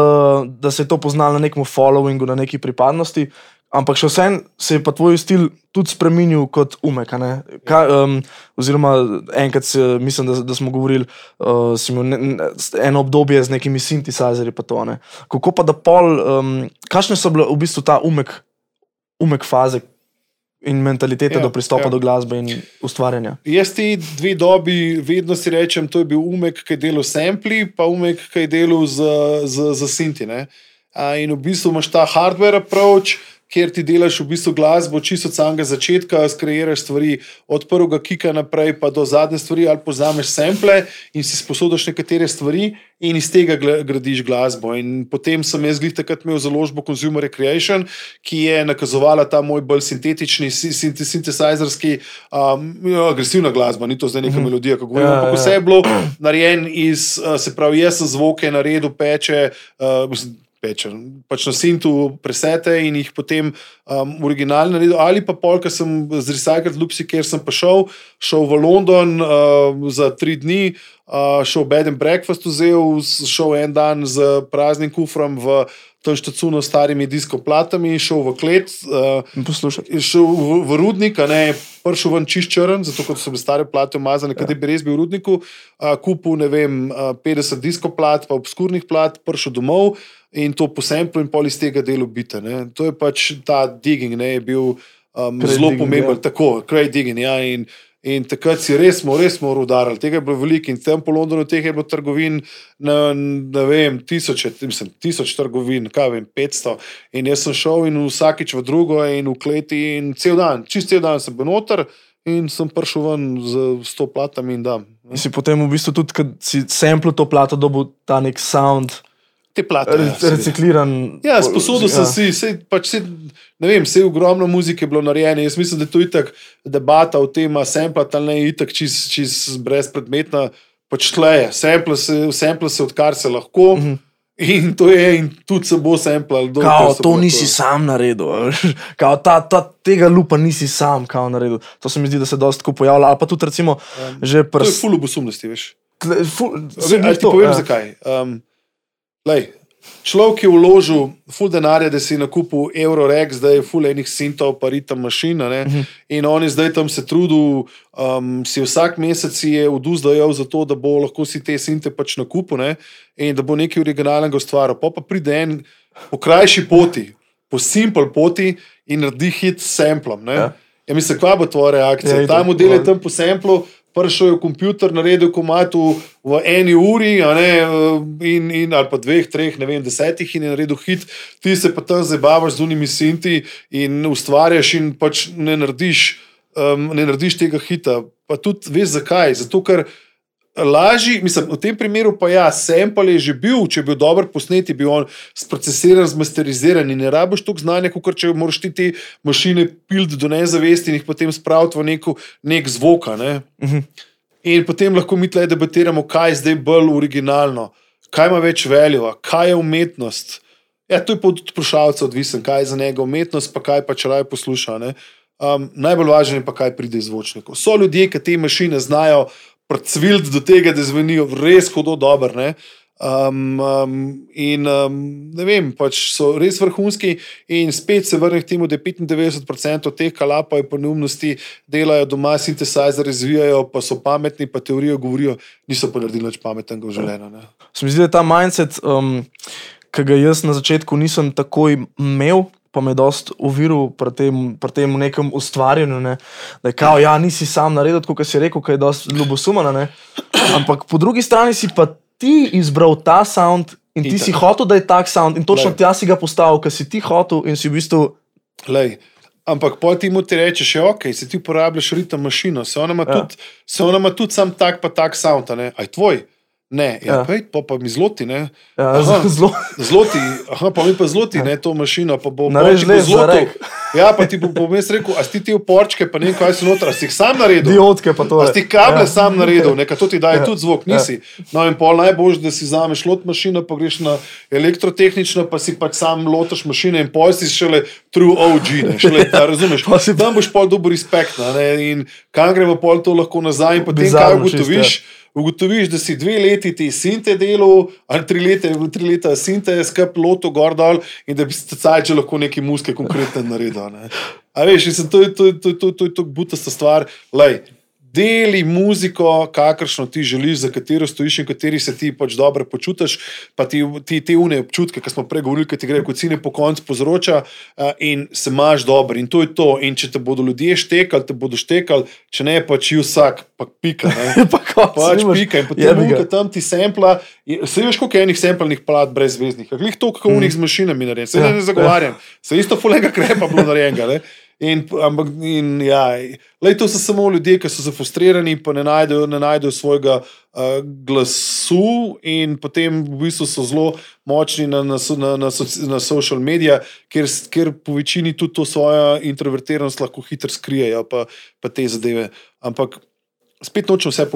da se je to poznalo na nekem followingu, na neki pripadnosti. Ampak še vsem se je pa tvoj stil tudi spremenil kot umekane. Um, oziroma, enkrat si, mislim, da, da smo govorili, uh, imel ne, ne, eno obdobje z nekimi to, ne. Kako pa da pol, um, kakšne so bile v bistvu ta umek, umek faze in mentalitete Ja, do pristopa ja. do glasbe in ustvarjanja? Jaz ti dve dobi vedno si rečem, to je bil umek, ki je delal sampli, pa umek, ki je delal z, z, z Sinti. ne. In v bistvu imaš ta hardware approach. Ker ti delaš v bistvu glasbo čisto od samega začetka, skreiraš stvari od prvega kika naprej, pa do zadnje stvari, ali pozameš sample in si sposodiš nekatere stvari, in iz tega gradiš glasbo. In potem sem jaz glih takrat imel založbo Consumer Recreation, ki je nakazovala ta moj bolj sintetični, si- sinti- sintesajzerski, um, ja, agresivna glasba, ni to zdaj neka melodija, kako govorim, Ja, ampak ja. vse je bilo narejeno iz, uh, se pravi, jaz sem zvoke naredil, peče. Uh, Peče, pač na Sintu presete in jih potem um, originalno naredil, ali pa polk, sem z Recycled Lupsi, kjer sem pa šel, šel v London uh, za tri dni, uh, šel Bed and Breakfast vzel, šel en dan z praznim kufrom v tam štacuno s starimi diskoplatami, šel v klet. Uh, In poslušaj. je šel v, v rudnik, ne prišel ven čist črn, zato ker so bile stare plate umazane, ja. bi res bil v rudniku, a, kupil ne vem, a, 50 diskoplat, pa obskurnih plat, prišel domov in to posemplo in pol iz tega delu bite. Ne. To je pač ta digging, ne, je bil um, Crate zelo pomemben, ja. tako, kraj digging. Ja, in, In takrat si res, smo, res smo udarili, tega je bilo veliko in tam po Londonu teh je bilo trgovin, na, ne vem, tisoče, mislim, tisoč trgovin, kaj vem, 500. In jaz sem šel in vsakič v drugo in v kleti in cel dan, čist cel dan sem bil noter in sem prišel ven z sto platami in dam. In si potem v bistvu tudi, kad si samplu to plato, dobil ta nek sound, Te plate. re, ja, recikliran. Ja, sposodil sem ja. si, sej, pač se, ne vem, vse ogromno muzike je bilo narejene. Jaz mislim, da je to itak debata o tem, samplat ali ne, je itak čist, čist brezpredmetna. Pač tleje, sample se, sample se odkar se lahko. Mm -hmm. In to je, in tudi se bo samplal. dokler Kao, to nisi sam naredil, kao, ta, ta, tega lupa nisi sam kao, naredil. To se mi zdi, da se dosta pojavlja. Ali pa tudi, recimo, um, že To je prs. ful obosumnosti, veš. tle- ful- Okay, ali ti to, povem, ja. zakaj. Um, lej, človek je vložil ful denarja, da si je nakupil Eurorex, zdaj je ful enih sintov, pa ritem mašina. Uh Mhm. -huh. In on je zdaj tam se trudil, um, si vsak mesec je oduzdajal za to, da bo lahko si te sinte pač nakupil ne? in da bo nekaj originalnega ustvaril. Pa pa pride en po krajši poti, po simpel poti in naredi hit s samplom. Ja. Ja, mislim, kva bo tvoja reakcija? Ja, Ta model je tam po samplu, prišel je komputer, naredil komat v, v eni uri, ne, in, in, ali pa dveh, treh, ne vem, desetih, in je naredil hit, ti se pa tam zabavaš z unimi sinti in ustvarjaš, in pač ne narediš, um, ne narediš tega hita. Pa tudi veš zakaj? Zato, ker lažji, mislim, v tem primeru pa ja, sample je že bil, če je bil dobro posnet, je bil on sprocesiran, zmasteriziran in ne rabiš toliko znanja, kot če moraš ti te mašine piliti do nezavesti in jih potem spraviti v neko, nek zvok. a Ne? In potem lahko mi tukaj debatiramo, kaj je zdaj bolj originalno, kaj ima več veljiva, kaj je umetnost. Ja, to je pa od poslušalca odvisen, kaj je za njega umetnost, pa kaj pa če raje posluša. ne. Um, najbolj važno je pa, kaj pride iz zvočnikov. So ljudje, ki te mašine znajo procviliti do tega, da zvenijo res hudo dobro. Um, um, in um, ne vem, pač so res vrhunski, in spet se vrnem k temu, da je 95% teh kalapov in neumnosti delajo doma, sintetizer razvijajo, pa so pametni, pa teorijo govorijo, niso pa naredili nič pametnega v življenju. Se mi zdi, da je ta mindset, um, ki ga jaz na začetku nisem takoj imel, pa me je dost uviril pri tem, pri tem nekem ustvarjanju. Ne? Da je kao, ja, nisi sam naredil, kot si rekel, kaj je dost ljubosumno. ne. Ampak po drugi strani si pa ti izbral ta sound in ti Itak. si hotel, da je tak sound in točno Glej. tja si ga postavil, ker si ti hotel in si v bistvu. Lej. Ampak pol ti mu ti rečeš, ja, ok, se ti uporabljaš ritem mašino, se ona ima Ja. tudi, tudi sam tak, pa tak sound, aj tvoj. Ne, ja, Ja. ja. Pej, pa, pa mi zloti, ne. Ja, Aha. zelo. Zloti, aha, pa mi pa zloti, ne to mašino, pa bo Narež za zloto. Ja, pa ti bo pomest rekel, a si ti te oporčke, pa ne vem, kaj so noter, a si jih sam naredil. Diodke pa to. A si ti kable ja. Ja. sam naredil, neka to ti daje Ja. ja. tudi zvok, nisi. No in pol najbolj, da si vzameš lot mašino, pa greš na elektrotehnično, pa si pač sam lotaš mašine in pol si šele true OG, ne, šele, da razumeš. Pa si- Tam boš pol dober respekt, ne, in kam gremo pol to lahko nazaj in potem kaj Bizarno čisto, ugotoviš. Ugotoviš, da si dve leti ti sinte delal, ali tri leta, tri leta sinte, skrb loto gor dol in da bi se caj že lahko neki muske konkretno naredil. Ne. A veš, mislim, to je to, to, to, to, to butasta stvar. Lej, deli muziko, kakršno ti želiš, za katero stojiš in kateri se ti pač dobro počutiš, pa ti, ti te une občutke, ki smo prej govorili, ki ti gre kot cine po koncu povzroča uh, in se imaš dobro. In to je to. In če te bodo ljudje štekali, te bodo štekali, če ne pa či vsak, pa pika. Pa Pač nimaš- pika in potem ga. unka tam ti sempla. Se veš, koliko je enih semplanih plat brez zvezdnih, glih to, kako unih z mašinami narejen. Se Ja, ja, ne zagovarjam, se isto fulega krepa bilo narejenega. In, ampak, in, ja, lej, to so samo ljudje, ki so zafrustrirani, pa ne najdejo, ne najdejo svojega uh, glasu, in potem v bistvu so zelo močni na, na, so- na, na, soci- na social medijih, ker, s- ker po večini tudi to svojo introvertiranost lahko hitro skrijejo, pa, pa te zadeve. Ampak spet nočem vse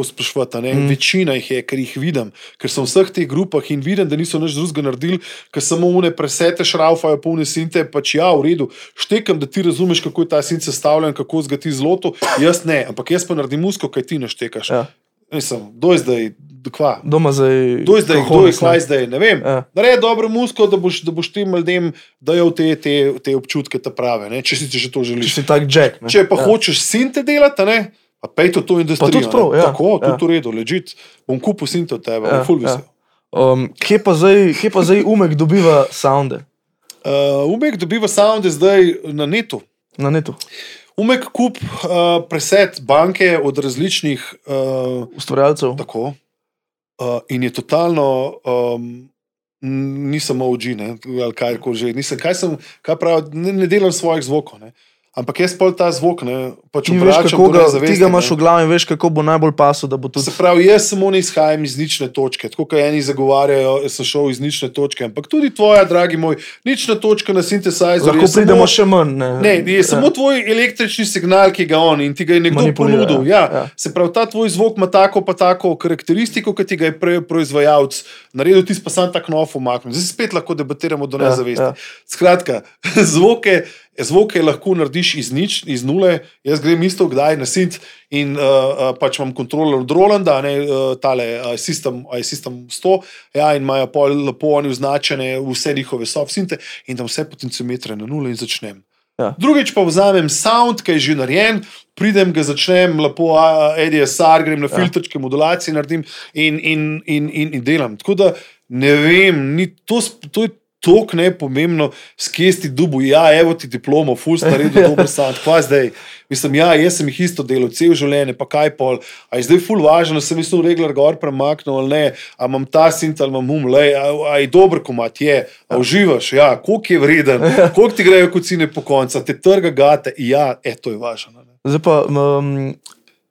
ne? mm. večina jih je, ker jih vidim, ker sem v vseh teh grupah in vidim, da niso nič drugega naredili, ker samo une presete šraufajo, polne sinte, pač ja, v redu, štekam, da ti razumeš, kako je ta sin sestavljen, kako zgati zloto, jaz ne, ampak jaz pa naredim musko, kaj ti naštekaš. Ja. Mislim, do zdaj, Kva? Doma zdaj. Kdo je zdaj, kdo je klaj zdaj, ne vem. Ja. Naredi dobro muziko, da boš, da boš tem ljudem dajal te, te, te občutke, ta prave, ne? če si če to Če želiš. si tak Jack. ne. Če pa ja. hočeš sinte delati, ne? Pa pej to to industrijo. tudi prav, ne. ja, Tako, ja. tudi v redu, ležit. Bom kupil sinte od tebe, Ja, full ja. vesel. Um, kje, pa zdaj, kje pa zdaj umek dobiva sounde Uh, Umek dobiva sounde zdaj na netu. na netu? Umek kup uh, preset banke od različnih uh, Ustvarjalcev. Tako. Uh, in je totalno, um, nisem OG, ne, ali kaj koli že. Nisem, kaj sem, kaj pravi, ne, ne delam svojih zvokov. Ne. Ampak jaz pol ta zvok, ne, pač veš, kako ga, nezavesti, ti ga imaš v glavi in veš, kako bo najbolj pasel, da bo tudi Se pravi, jaz samo ne izhajam iz nične točke, tako kot eni zagovarjajo, da sem šel iz nične točke. Ampak tudi tvoja, dragi moj, nična točka na sintesajzeru. lahko pridemo še manj. Ne, Ne, je samo tvoj električni signal, ki ga on in ti ga je nekdo ponudil. ja. Ja. Ja. Se pravi, ta tvoj zvok ima tako pa tako karakteristiko, kot ti ga je prej proizvajalec naredil, ti pa sam tako nov umaknil. Zdaj spet lahko debatiramo do Ja, nezavesti. ja. Skratka, zvoke, zvoke lahko narediš iz nič, iz nule. Jaz grem isto kdaj na sint in uh, pač imam kontroler od Rolanda, ne uh, tale uh, sistem, uh, sistem 100, ja, in imajo pol lepo oni označene vse njihove soft-sinte in dam vse potenciometre na nule in začnem. Ja. Drugič pa vzamem sound, ki je že narejen, pridem ga začnem, lepo ADSR, grem na Ja. filtrčke, modulacije naredim in, in, in, in, in delam. Tako da ne vem, ni, to, to je tako nepomembno, skesti dubu. Ja, evo ti diplomo, ful sta naredil dober sound, kva zdaj. Mislim, ja, jaz sem jih isto delal, cel življenje, pa kaj pol. A je zdaj ful važno, sem mislil, regler gor premaknil ali ne, a imam ta sint ali imam um, le, a, a je dober komat, je, a uživaš, ja, koliko je vreden, koliko ti grejo kocine po koncu, te trga gate, ja, e, to je važno. ne. Zdaj pa um,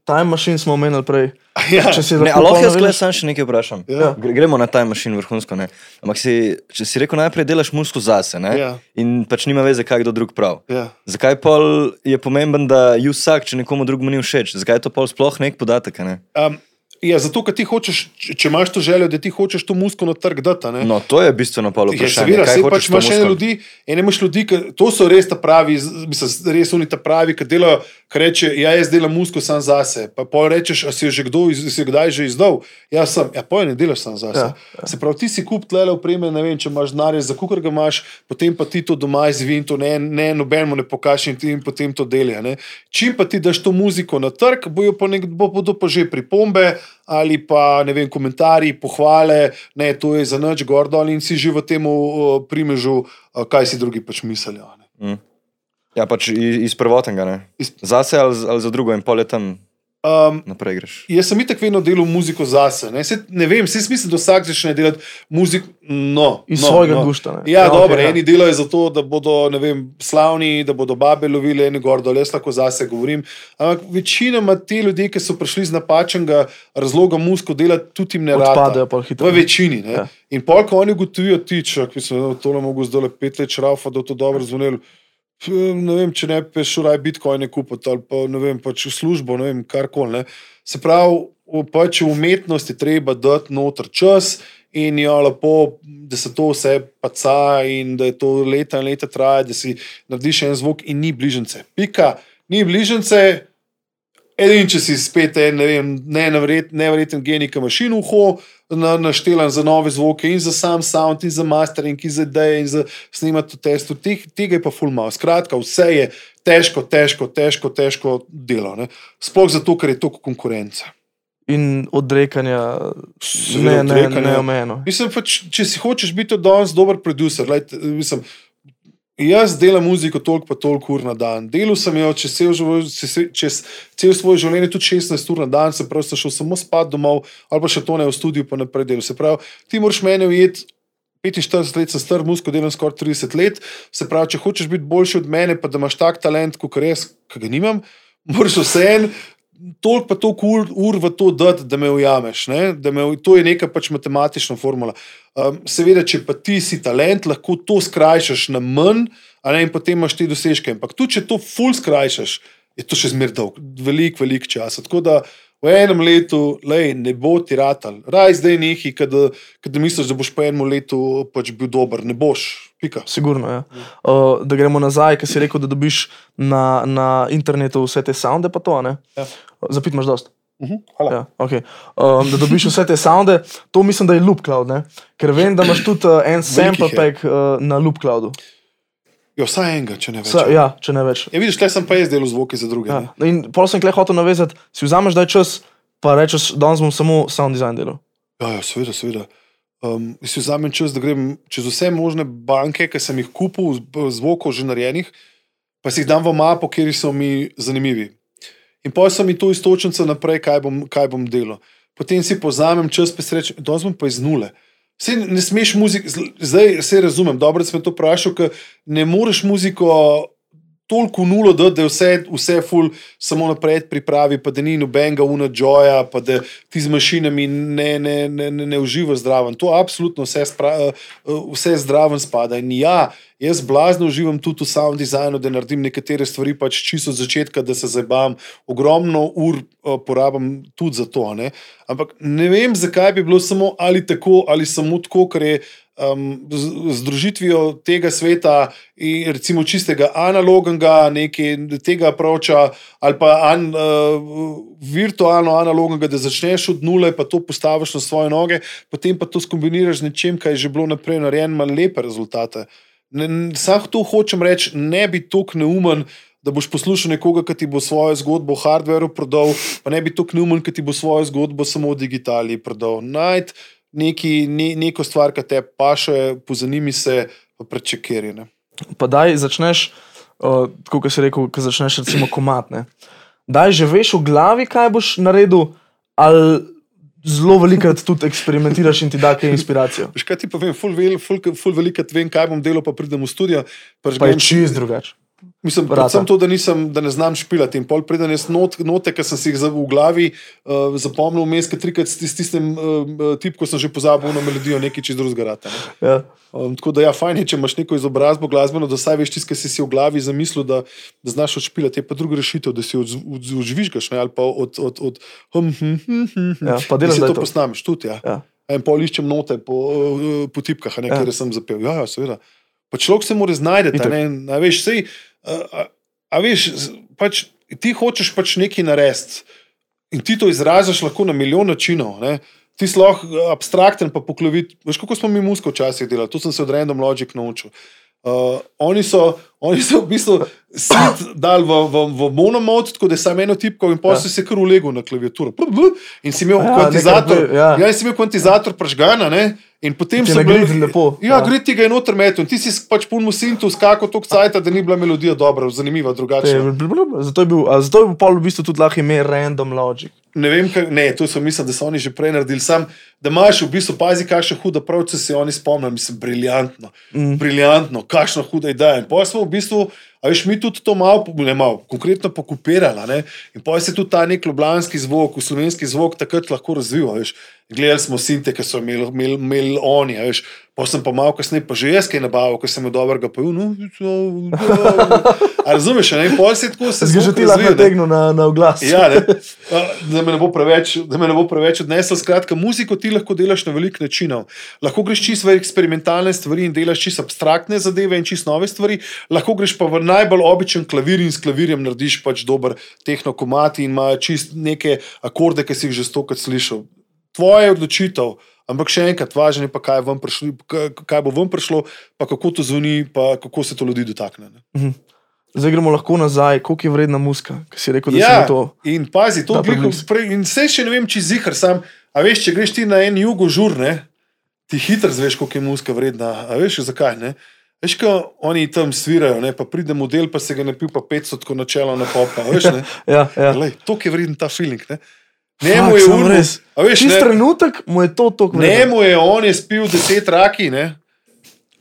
Time Machine smo omenili prej. Ja. Ne, lahko jaz gledam samo še nekaj vprašam? Ja. Gre- Gremo na time machine vrhunsko. Ne? Ampak si, če si rekel, najprej delaš muziko zase ne? Ja. in pač nima veze, kaj kdo drug prav. Ja. Zakaj pol je pomemben, da ju vsak, če nekomu drugemu ni všeč? Zakaj je to pol sploh nek podatek? Ne? Um, ja, zato, ker ti hočeš, če imaš to željo, da ti hočeš to musko na trg dati. No, to je bistveno pol Ja, vprašanje. seveda, Kaj sej hočeš pač imaš ene ljudi, ene imaš ljudi, ki, to so res ta pravi, mislim, res oni ta pravi, ki delajo, ki reče, ja, jaz delam musko sam zase. Pa pol rečeš, a si jo že kdo, si jo kdaj že izdal? Ja, sem, ja, poj ne delaš sam zase. Ja, Ja, Se pravi, ti si kup tlele opreme, ne vem, če imaš denarje, za kukar ga imaš, potem pa ti to doma izvin, to ne, ne nobenemu ne pokažeš in ti in potem to dela. ne. Čim pa ti daš to muziko na trg, bojo pa nek, bo, bodo pa že pripombe ali pa ne vem, komentarji, pohvale, ne, to je za noč gor dol in si že v tem primežu, kaj si drugi pač mislijo. ne. Ja, pač iz, iz prvotnega, ne? Iz- Zase ali, ali za drugo in pol je tam Um, naprej greš. Jaz sem itak vedno delal muziko zase. Ne, Saj ne vem, vse smisel, da vsak začne delati muziko. No, Iz no, svojega no. gušta, ne. Ja, Ja, ja dobro, ja. eni delajo zato, da bodo vem, slavni, da bodo babe lovili, eni gor dol, jaz lahko zase govorim. Ampak večinoma ti ljudje, ki so prišli z napačnega razloga muziko delati, tudi jim ne rade. Odpadejo pol hitro. V večini. Ne? Ja. Ja. In pol, ko oni ugotovijo, ti, če no, to mogo zdaj pet let šrafa, da to dobro zvonilo. Ne vem, če ne bi šel raj bitcoine kupiti ali pa ne vem, pač v službo, ne vem, karkoli. Se pravi, pač v umetnosti treba dati noter čas in jo lepo, da se to vse paca in da je to leta in leta traja, da si narediš en zvok in ni bližnjice. Pika, ni bližnjice. Edin, če si spet en, ne vem, ne neverjeten genij, ki imaš uho, na, naštelan za nove zvoke, in za sam sound, in za mastering, in za ideje, in za snemati v testu, Teh, tega je pa ful malo. Skratka, vse je težko, težko, težko, težko delo. Ne? Sploh zato, ker je toliko konkurence. In odrekanja, Seveda ne, ne, odrekanja. ne omejeno. Mislim, pač, če si hočeš biti od danes dober producer, lejte, mislim, jaz delam muziko toliko pa toliko ur na dan. Delal sem jo čez cel, živo- čez, čez cel svoj življenje, tudi 16 ur na dan, se pravi, sem šel samo spat domov, ali pa še to ne v studiu, pa naprej delal. Se pravi, ti moraš mene ujeti. 45 let sem star, musko delam skoraj 30 let. Se pravi, če hočeš biti boljši od mene, pa da imaš tak talent, kot jaz, ki ga nimam, moraš vseeno toliko pa toliko ur, ur v to dati, da me ujameš. Ne? Da Me, to je neka pač matematična formula. Um, seveda, če pa ti si talent, lahko to skrajšaš na manj, ne in potem imaš te dosežke. Ampak tudi, če to full skrajšaš, je to še zmeraj dolg, velik, velik čas. Tako da v enem letu, lej, ne bo ti ratal. Raj zdaj neki, kada misliš, da boš po enem letu pač bil dober, ne boš. Pika. Sigurno, ja. uh, da gremo nazaj, ker si rekel, da dobiš na, na internetu vse te sounde, pa to, ne? Ja. Zapit imaš dost. Mhm, hvala. Ja, okay. um, da dobiš vse te sounde, to mislim, da je Loop Cloud, ne? ker vem, da imaš tudi uh, en sample je. pack uh, na Loop Cloudu. Ja, vsaj enega, če ne več. Vsa, ja, če ne več. Ja, vidiš, tle sem pa jaz delal zvoke za druge. Ja. Ja. In pol sem klej hotel navezati, si vzameš daj čas, pa rečeš, danes bom samo sound design delal. Ja, ja, seveda, seveda. Um, si vzamem čas, da grem čez vse možne banke, ki sem jih kupil, z- zvokov že narejenih, pa si jih dam v mapo, kjer so mi zanimivi. In pa so mi to istočnice naprej, kaj bom, kaj bom delal. Potem si pozamem čas, pa si rečem, danes bom pa iz nule. Vse ne smeš muziko, zdaj se razumem, dobro, da sem to vprašal, ker ne moreš muziko toliko nulo dati, da je vse, vse ful samo naprej pripravi, pa da ni nobenega una joja, pa da ti z mašinami ne, ne, ne, ne, ne uživa zdraven. To absolutno vse, spra, eh, vse zdraven spada. In ja, jaz blazno uživam tudi v sound designu, da naredim nekatere stvari pač čisto od začetka, da se zabavam. Ogromno ur eh, porabim tudi za to. Ne? Ampak ne vem, zakaj bi bilo samo ali tako ali samo tako, ker je um, združitvijo tega sveta in recimo čistega analognega, nekaj tega proča, ali pa an, uh, virtualno analognega, da začneš od nule, pa to postaviš na svoje noge, potem pa to skombiniraš z nečem, kar je že bilo naprej narejeno, ima lepe rezultate. Sam to hočem reči, ne bi tako neumen. Da boš poslušal nekoga, ki ti bo svojo zgodbo o hardwareu prodal, pa ne bi to neumen, ki ti bo svojo zgodbo samo o digitali prodal. Najti neki, ne, neko stvar, ki te paše, pozanimi se, pa prečekirjene. Pa daj začneš, uh, tako kot si rekel, ko začneš recimo komatne. Daj že veš v glavi, kaj boš naredil, ali zelo velikrat tudi eksperimentiraš in ti da kaj inspiracijo. Veš kaj ti povem, ful, vel, ful, ful velikrat vem, kaj bom delal, pa pridem v studio. Pa je žgem- čist drugače. Mislim, predvsem to, da, nisem, da ne znam špilati. In pol pridem jaz not, note, ki sem si jih v glavi uh, zapomnil, vmes, ki trikrat s tistim uh, tipko sem že pozabil na melodijo, nekaj čez drugega rata. Ne. Ja. Um, tako da, ja, fajn je, če imaš neko izobrazbo glasbeno, da vsaj veš tisto, kar si si v glavi zamislil, da, da znaš odšpilati. Je pa druga rešitev, da si odz- odz- odžvižgaš ne, ali pa od. od, od hm, hm, hm, hm, hm, Ja, pa da si to to. posnameš tudi. Ja. Ja. En pol iščem note po, eh, po tipkah, ne, Ja. kjer sem zapel. Ja, ja seveda. Pa človek se mora znajti, Itak. a ne, veš, sej, a, a, veš, pač, ti hočeš pač nekaj narediti in ti to izražaš lahko na milijon načinov. Ne. Ti si lahko eh, abstrakten, pa poklovit. Veš, kako smo mi musko včasih delali, to sem se od Random Logic naučil. Uh, oni, so, oni so v bistvu dal v, v, v monomod, tako da je samo eno tipko in potem Ja. si se kar ulegel na klaviaturo. In si imel Ja, kvantizator. nekaj, ja. Ja, si imel kvantizator pražgana, ne? In potem na grid lepo, Ja, ja. grid ti ga je noter metel. Ti si pač pun musintu skakal toliko cajta, da ni bila melodija dobra, zanimiva, drugačna. Zato je bil, zato je bil pol v bistvu tudi lahko ime Random Logic. Ne vem, kaj, ne, to sem mislil, da so oni že prej naredili. Sam, da imaš v bistvu, pazi, kakšne hude pravce si oni spomnili, mislim, briljantno. Mm. Briljantno, kakšna huda ideja. In pa smo v bistvu, a veš, mi tudi to malo, ne malo, konkretno pokupirali. a Ne? In pa se tudi ta nek ljubljanski zvok, slovenski zvok takrat lahko razvil. a veš. Gledali smo sinte, ki so imeli, imeli, imeli oni, a veš. Pa sem pa malo kasneje, pa že jaz kaj nabavil, ker sem imel dobrega pojma. No, no, no. A razumeš, ne? Pol se tako se Zdaj že ti lahko nategnil na, na oglas. Ja, ne. Da, me ne bo preveč, da me ne bo preveč odnesel. Skratka, muziko ti lahko delaš na velik načinov. Lahko greš čisto v eksperimentalne stvari in delaš čisto abstraktne zadeve in čisto nove stvari, lahko greš pa v najbolj običajen klavir in s klavirjem narediš pač dober tehnokomat in ima čist neke akorde, ki si jih že stokrat slišal. Tvoja je odločitev. Ampak še enkrat, važno je pa, kaj, prišlo, kaj- bo ven prišlo, pa kako to zveni, pa kako se to ljudi dotakne. Ne. Zdaj gremo lahko nazaj, koliko je vredna muska, ki si rekel, da Ja, si to. in pazi, to je prej. In vse še ne vem, če zihar sam. A veš, če greš ti na en jugo žurne, ti hitro zveš, koliko je muska vredna. A veš, zakaj? Ne? Veš, ko oni tam svirajo, ne? pa pride model, pa se ga ne pil, pa 500 tako načelo na popa. Veš? Ja, ja. Glej, to je vreden ta feeling. Ne? Fak, Njemu je Čist ne, trenutek mu je to tako njemu je on je spil deset raki, ne?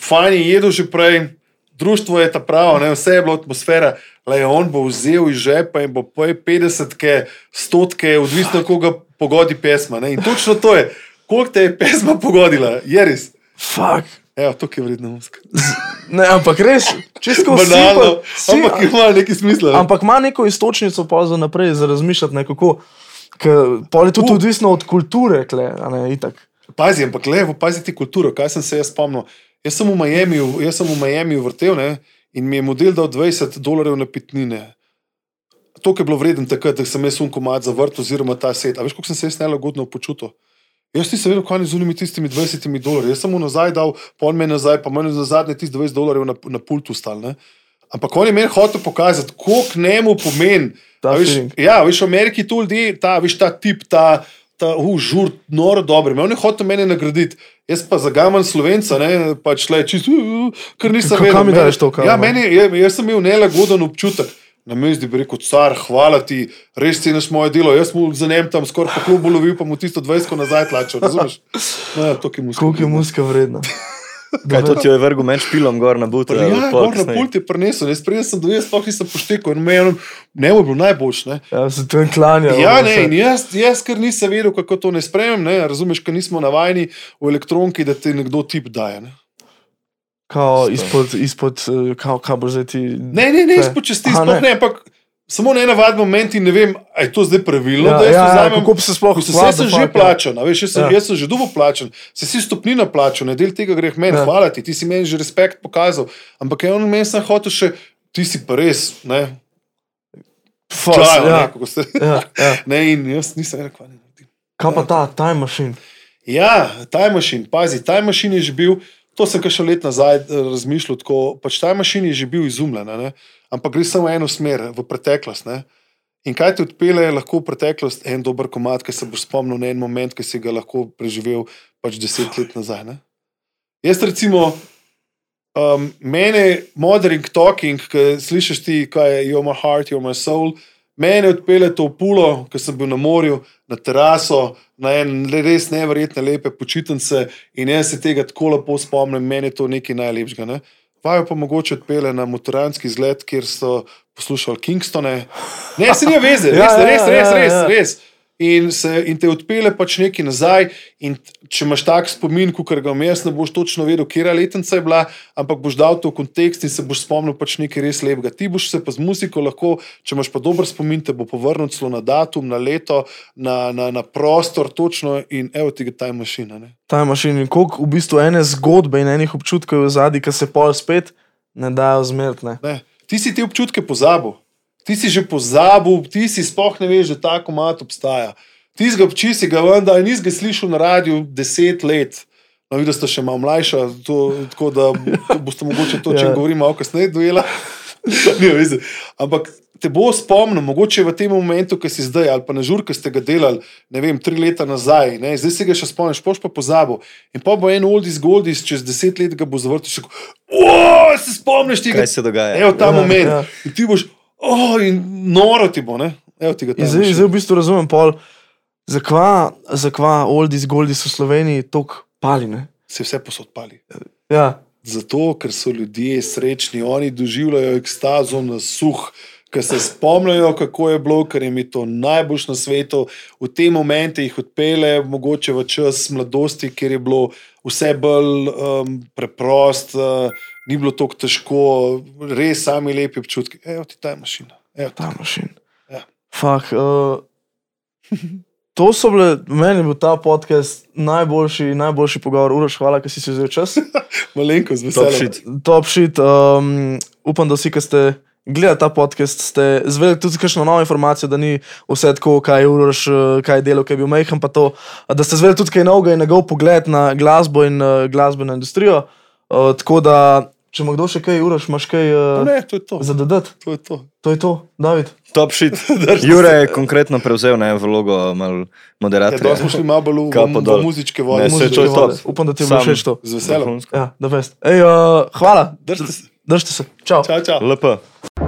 fajn je jedel že prej. Društvo je ta pravo, ne? vse je bilo atmosfera. Le on bo vzel iz žepa in bo poje 50, stotke, odvisno koga pogodi pesma. Ne? In točno to je, koliko te je pesma pogodila, je res. Fak. Evo, to je vredno muska. Ne, ampak res, čisto Banalno, ampak ima neki smisel. ne. ampak ima neko istočnico pa za naprej, za razmišljati nekako. Pol je tudi U. odvisno od kulture, kle, ne itak. Pazi, ampak levo, pazi ti kulturo. Kaj sem se jaz spomnil? Jaz sem v Miamiju, jaz sem v Miamiju vrtel ne? in mi je model dal 20 dolarjev na pitnine. to je bilo vreden takrat, da sem jaz unkomat za vrt oziroma ta set. A veš, kako sem se jaz nelagodno počutil? Jaz nisem vedel, kaj je z unimi tistimi 20 dolarji. Jaz sem mu nazaj dal, pol me nazaj, pa meni za zadnje tistih 20 dolarjev na, na pultu stal. Ne? Ampak on je meni hotel pokazati, koliko njemu pomeni. Feeling. ja, veš, v Ameriki tu ljudje, ta, veš, ta tip, ta, ta uh, žur, noro dober. On je hotel mene nagraditi. Jaz pa zagaman slovenca, ne, pač le čisto, uh, ker nisem vedel. kam mi Meni- daješ to, kaj, Ja, meni, je, jaz sem imel nelagoden občutek. Na mestu bi rekel, car, hvala ti, res ceniš moje delo. Jaz mu za njim tam skoraj po klubu lovil, pa mu tisto 20 nazaj tlačil. Razumeš? No, to je muska. Koliko je muska vredna? Kaj to ti je vrgu meč pilom gor na butu? Ja, gor na pult je prinesel, jaz prej sem dobil, sploh nisem poštekal in meni ne bo bilo najboljše. ne. Ja, se to je klanja. Ja, ne, in jaz, jaz ker nisem vedel, kako to ne sprejemem, ne, razumeš, ker nismo navajeni v elektronki, da ti nekdo tip daje. Ne, Kao izpod, izpod, eh, kao, kaj bo zdaj ti. ne, ne, ne izpod česti, Aha, sploh ne, ampak samo na navaden moment in ne vem, ali je to zdaj pravilno, Ja, ja, ja, vzamem. kako se sploh Ko se what vse sem že ja. a veš, jaz sem, Ja. ja. jaz sem že dugo plačan, se si stopnina plačal, ne del tega greh meni, Ja. ja. hvala ti, ti si meni že respekt pokazal, ampak je on meni sem hotel še, ti si pa res, ne, Fos, čajo, ja, ne, kako ste. ja, ja. Ne, in jaz nisem rekel, ne. Kaj pa ta time machine? Ja, Time Machine, pazi, Time Machine je že bil, to sem kar še let nazaj eh, razmišljal, tako, pač Time Machine je že bil izumljen, ne? Ampak gre samo eno smer, v preteklost. Ne? In kaj te odpelje lahko v preteklost, en dober komat, ki se boš spomnil na en moment, ki si ga lahko preživel pač deset let nazaj. Ne? Jaz recimo, um, mene, modern talking, ki slišiš ti, kaj je you're my heart, you're my soul. Mene odpelje to pulo, ker sem bil na morju, na teraso, na en res neverjetne lepe počitnice in jaz se tega tako lepo spomnim, meni je to nekaj najlepšega. Ne? Vajo pa mogoče odpelje na motoranski izlet, kjer so poslušali Kingstone. Ne, se ni veze, res, Ja, ja, res, res, ja, res, ja. res. In, se, in te odpele pač nekaj nazaj. In če imaš tak spomin, kot ga imam jaz, ne boš točno vedel, kje letnica je bila, ampak boš dal to v kontekst in se boš spomnil pač nekaj res lepega. Ti boš se pa z muziko lahko, če imaš pa dober spomin, te bo povrnil celo na datum, na leto, na, na, na prostor, točno in evo ti ga ta mašina. Ne? Time machine in koliko v bistvu ene zgodbe in enih občutkov je v zadnji, ki se pol spet ne dajo zmertne. Ne. Ti si te občutke pozabil. Ti si že pozabil, ti si sploh ne veš, da ta komat obstaja. Ti si ga obči, si ga vendar, nisi ga slišal na radiju deset let. No, videl ste še malo mlajša, to, tako da boste mogoče to, če Ja. govorimo, malo kasneje dojela. Ampak te bo spomnil, mogoče v tem momentu, ki si zdaj, ali pa na žur, ki ste ga delali, ne vem, tri leta nazaj, ne, zdaj si ga še spomniš, poš pa pozabil. In pa bo en oldies goldis, čez deset let ga bo zavrtel, še tako, o, se spomniš tega. Kaj se dogaja? Evo ta Ja, moment. Ja. In ti boš, oh, in noro ti bo, ne? Evo ti ga tam. zdaj, zdaj v bistvu razumem pol, zakva, zakva Oldies, Goldis v Sloveniji tok pali. Ne? Se vse posod pali. Ja, Zato, ker so ljudje srečni, oni doživljajo ekstazo na suh, ker se spomnijo, kako je bilo, ker jim je to najboljš na svetu. V te momente jih odpele, mogoče v čas mladosti, kjer je bilo vse bolj um, preprost, uh, ni bilo tako težko, res sami lepi občutki. Evo ti ta mašina. Evo ta. machine. Ja. Fak. Uh, to so bile, meni je bil ta podcast najboljši, najboljši pogovor. Uroš, hvala, ker si si vzel čas. Malenko z Top veseljem. shit. Top shit. Um, upam, da vsi, ki ste gledali ta podcast, ste zvedeli tudi kakšno novo informacijo, da ni vse tako, kaj je Uroš, eh, kaj je delo, kaj je bil Mejhan, pa to, da ste zvedeli tudi kaj novega in njegov pogled na glasbo in uh, glasbeno industrijo. Uh, tako da, če ima kdo še kaj, Uroš, imaš kaj uh, Ne, to to. za dodati? To je to. To je to, David. Top shit. Jure je konkretno prevzel ne, vlogo Ja, moderatorja. da smo šli malo bolj v, v, muzičke Ne, vode. se Muzičke vode. Upam, da ti je bilo všeč to. Z veseljem. Ja, da veš. Ej, uh, hvala. Držite se. Držite se. Čau. Čau, čau. LP.